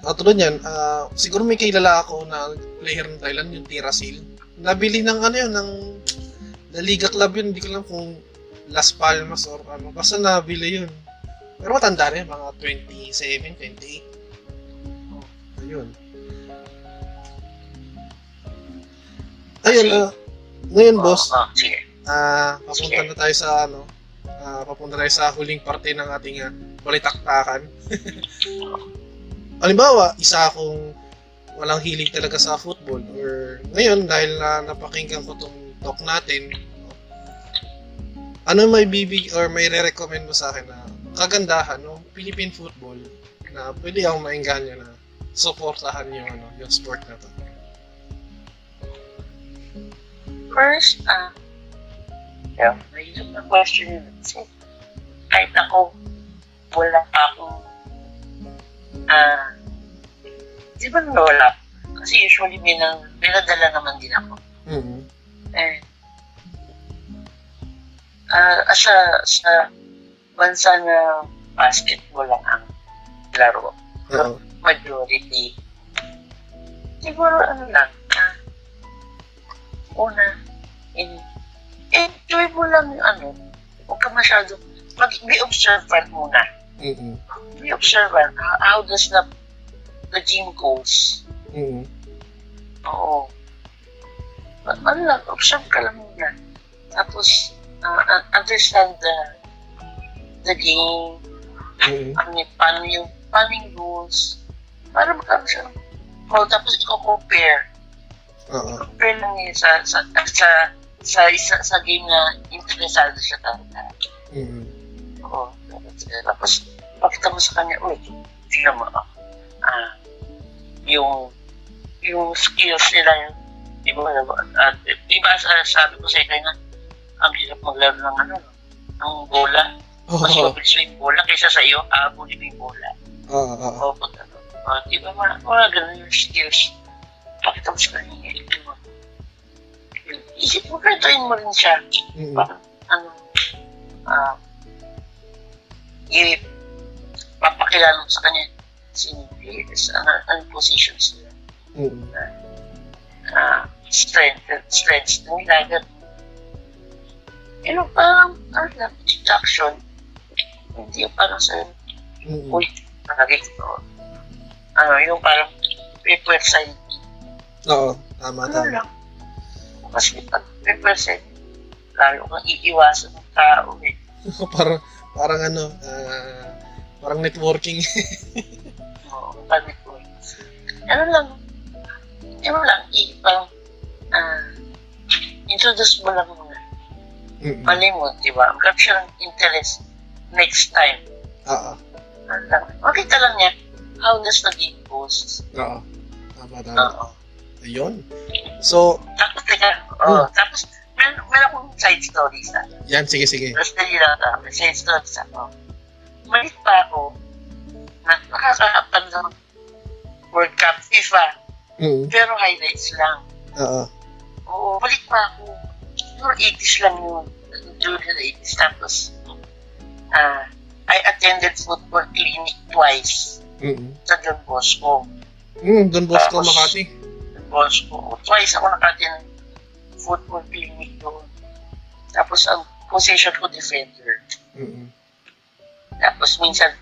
katulad yan, ah, siguro may kilala ako na player ng Thailand, yung Tirasil. Nabili ng ano yun, ng La Liga Club yun, hindi ko alam kung Las Palmas or ano. Basta nabili yun. Pero matanda na yun, mga 27, 28. Ayun. Ayun, ah, ngayon boss, oo, sige. Ah, papunta Sige. na tayo sa ano, ah, papunta tayo sa huling parte ng ating uh, balitaktakan. Halimbawa, isa akong walang hilig talaga sa football or ngayon dahil na napakinggan ko tong talk natin, ano may bibig or may re-recommend mo sa akin na kagandahan no Philippine football na pwede akong maingganyo na suportahan yung ano yung sport na to. First, ah, yeah, mahirap na question yun. Kasi kahit ako, wala pa akong, ah, di ba wala? Kasi usually may, nang, may nadala naman din ako. Mhm. And, ah, sa, sa bansa na basketball lang ang laro, Oo. majority, siguro ano lang, ah, una, in, enjoy mo lang yung ano, huwag ka masyado, mag, be observant muna. Mhm. Be observant, how, how does the, the gym goes. Mhm. Oo. But, ano lang, observe ka lang muna. Tapos, ah, ah, understand the, the game, Mhm. ano paano yung, paano yung rules, para magkaroon siya. Oh, tapos i-compare. Oo. compare lang niya sa sa sa sa isa sa game na interesado siya talaga. Mhm. Oo. Tapos pakita mo sa kanya, uy, tingnan mo, ah, ah, yung yung skills nila yung di ba, at di ba sa- sabi ko sa inyo na ang hirap maglaro ng ano, ng bola. Mas Oo. mabilis yung bola kaysa sa iyo, aabulin mo yung bola. Oo. Oo. O pag ano, ah, di ba, mga, mga ganun yung skills. Mo sa kanya, eh, di ba? Yung Isip mo, kwentuhin mo rin siya. Mhm. Parang, ano, ah, i, papakilala mo sa kanya sino yung ano, ano positions nila, Mhm. ah, strength, strengths nila, ganun. You know, parang, ano lang, deduction. Hindi yung parang sa, Mm-mm. uy, ko. Ano, yung parang represent. Oo, tama, Ano tama. lang. Kasi pag represent, lalo kang iiwasan ng tao eh. parang, parang ano, ah, parang networking. Oo, pamit ko. Ano lang, ano lang, i, parang, ah, introduce mo lang muna. Mm-mm. Mali mo, di ba? Ang capture ng interest next time. Oo, Ano lang, makita lang niya how does naging post. oo. Tama, tama. Oo. Ayun. So, Tapos, teka, oh, tapos, meron, meron akong side stories na. yan, sige, sige. Tapos, dali lang ako, side stories ako. Malit pa ako, na nakakaapan ng World Cup FIFA, Mm. pero highlights lang. Oo. Oo, balik pa ako. Siguro 80s lang yun. During the 80s. Tapos, ah, I attended football clinic twice Mm. sa Don Bosco. Mm, Don Bosco, Tapos, Makati. Don Bosco. Twice ako nakatin football clinic doon. Tapos, ang position ko defender. Mm. Tapos, minsan,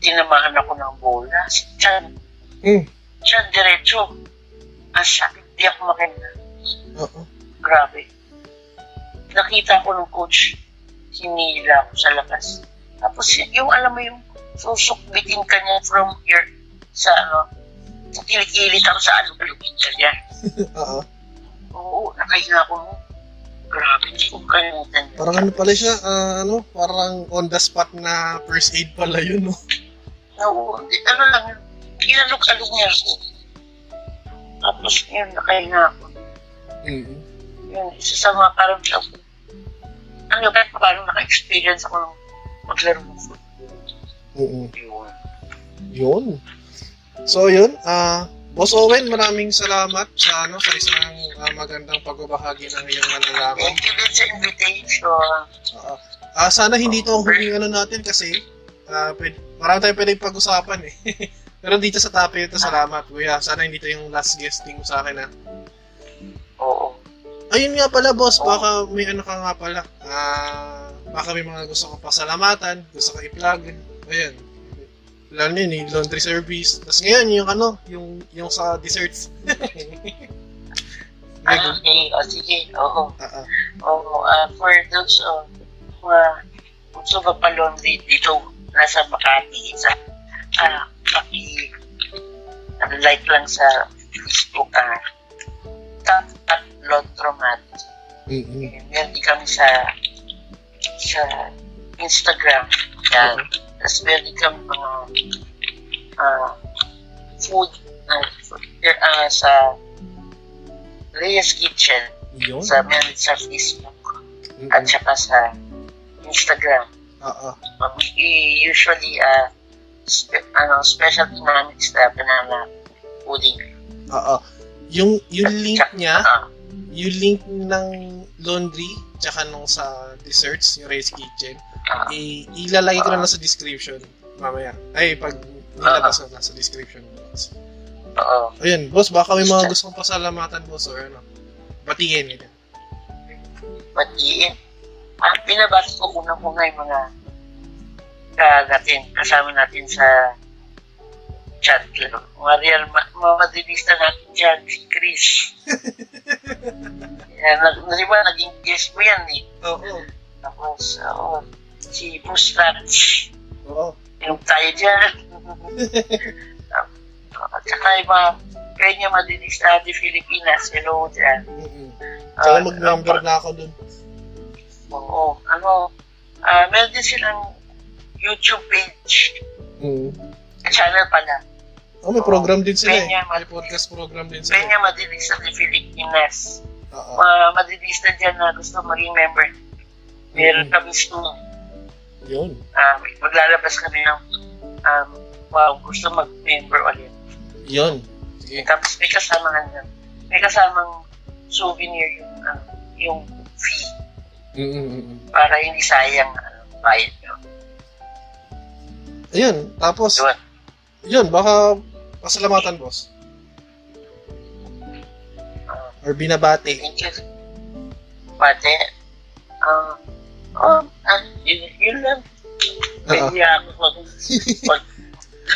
tinamaan ako ng bola. Si Chan, Mm. Chan diretso. Ang sakit, di ako makina. Oo. Grabe. Nakita ko ng coach, hinila ako sa labas. Tapos yung alam mo yung susukbitin ka niya from here sa ano, sa kilikili tapos sa alubulugin ka niya. Oo. Oo, nakahinga ako. Grabe, hindi ko kalimutan. Parang ano pala siya, ah, ano, parang on the spot na first aid pala yun, no? Oo, ano lang, kinalog-alog niya ako. Tapos yun, nakahinga ako. Mm. Yun, isa sa mga parang ano yun, kahit parang naka-experience ako ng maglaro ng football. Mm. Yun. Yun. So, yun, ah, Boss Owen, maraming salamat sa ano sa isang ah, magandang pagbabahagi ng iyong nalalaman. Thank you din sa invitation. Ah, ah, sana hindi to ang huling ano natin kasi ah, pwede, marami tayong pwedeng pag-usapan eh. Pero dito sa topic ito, salamat kuya. Sana hindi to yung last guesting mo sa akin ha. Oo. Ayun nga pala boss, baka may ano ka nga pala. Ah, baka may mga gusto kong pasalamatan, gusto kong i-plug. Ayun. Lalo yun, yung laundry service. Tapos ngayon, yung ano, yung, yung sa desserts. Ah, okay. O, sige. Oo. Ah, ah. Oo. ah, for those uh, mga gusto magpa-laundry dito nasa Makati sa ah, paki ano, like lang sa Facebook ah Top at Laundromat. Mm-mm. Eh, Meron din kami sa sa Instagram. Yan. Tapos meron din kami mga ah, food food ah, sa Reyes Kitchen. Yun. Sa meron sa Facebook Mm-mm. at saka sa Instagram. Um, we usually uh, spe- ano, specialty namin is the banana pudding. Ah. Yung, yung link niya, Ah, yung link ng laundry, tsaka nung sa desserts, yung Ray's Kitchen, ah, i- ilalagay ko na lang sa description mamaya. Ay, pag nilabas na sa description box. oo. Ayun, boss, baka may mga gustong pasalamatan, boss, or ano. Batiin, ganyan. Batiin. Ah, binabati ko unang-una yung mga ka natin, kasama natin sa chat lang. Mga real, ma- mga madilista natin dyan, si Chris. Yan, nag, di ba, naging guest mo yan eh. Oo. Tapos, oo, si Bruce Lance. Oo. yung tayo dyan. At saka yung mga kanya madilis na di Filipinas, hello dyan. Mm-mm. Tsaka Ah, mag-member na ako dun. Oo, ano, ah meron din silang YouTube page, Mm. channel pala. Oh, may program din sila eh. Kanya, May podcast program din sila. Kanya madilis na di Filipinas. Oo. Mga madilis na dyan na gusto maging member. Meron Mm. kami soon. Yun. Ah, maglalabas kami ng um, wow, gusto mag-member ulit. Yun. Sige. Tapos may kasama nga may kasamang souvenir yung ano, yung fee Mm-mm. para hindi sayang ano, bayad nyo. Ayun. Tapos, Yun. yun, baka pasalamatan, boss. Ah, Or binabati. thank you. Pate, Ah, oh, ah, yun, yun lang. Oo. Nahiya ako pag, pag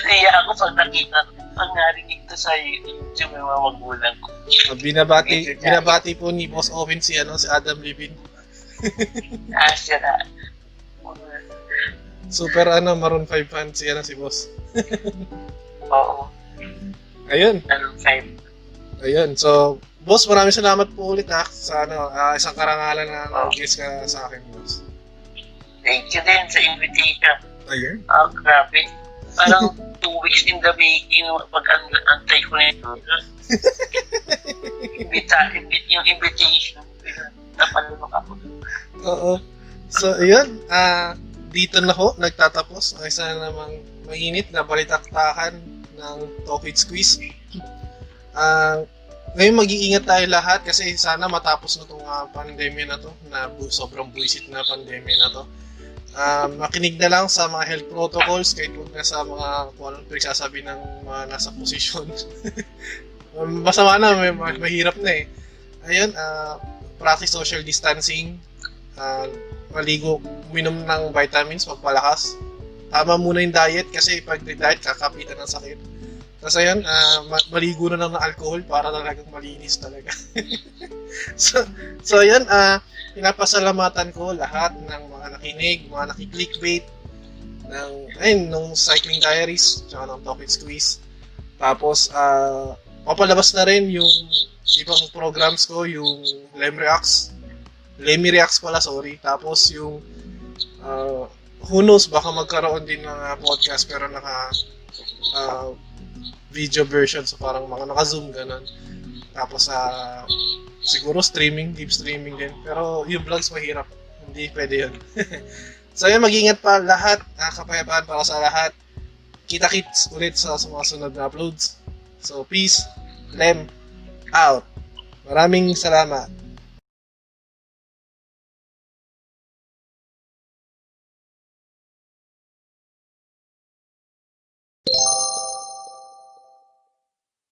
nahiya ako pag nakita, pag narinig to sa YouTube yung mga magulang ko. Uh, binabati, binabati po ni Boss Owen si, ano, si Adam Levine. Ah, siya na. Super ano, Maroon 5 fan si, ano, si Boss. Oo, Ayun. ano, five. Ayun. So, Boss, maraming salamat po ulit ha, sa ano, ah, isang karangalan na nag-guest ka sa akin, Boss. Thank you din sa invitation. Ayun. Ah, grabe. Parang two weeks in the making pag an- antay ko nito. Imbita, imbit, yung invitation. Napalunok ako. Oo. So, ayun. Ah, dito na ho, nagtatapos ang isa namang mainit na balitaktakan ng Talk It Squeeze. Ah, ngayon mag-iingat tayo lahat kasi sana matapos na itong uh, pandemya na to, na bu- sobrang buisit na pandemya na to. Ah, makinig na lang sa mga health protocols kahit huwag na sa mga kung anong pinagsasabi ng mga nasa posisyon. Masama na, may, mahirap na eh. Ayun, ah, practice social distancing, ah, maligo, uminom ng vitamins, magpalakas. Tama muna yung diet kasi pag diet, kakapitan ng sakit. Tapos ayun, ah, ma- maligo na lang ng alcohol para talagang malinis talaga. so, so ayun, ah, pinapasalamatan ko lahat ng mga nakinig, mga nakiklickbait, ng, ayun, nung Cycling Diaries, tsaka ng Talk Squeeze. Tapos, ah, papalabas na rin yung ibang programs ko, yung Lem Reacts, Lemmy Reacts pala, sorry. Tapos yung uh, who knows, baka magkaroon din ng uh, podcast pero naka uh, video version so parang mga naka-zoom ganun. Tapos uh, siguro streaming, deep streaming din. Pero yung vlogs mahirap. Hindi pwede yun. so yun, mag-ingat pa lahat. Uh, kapayapaan para sa lahat. Kita-kits ulit sa, sa mga sunod na uploads. So peace, Lem, out. Maraming salamat.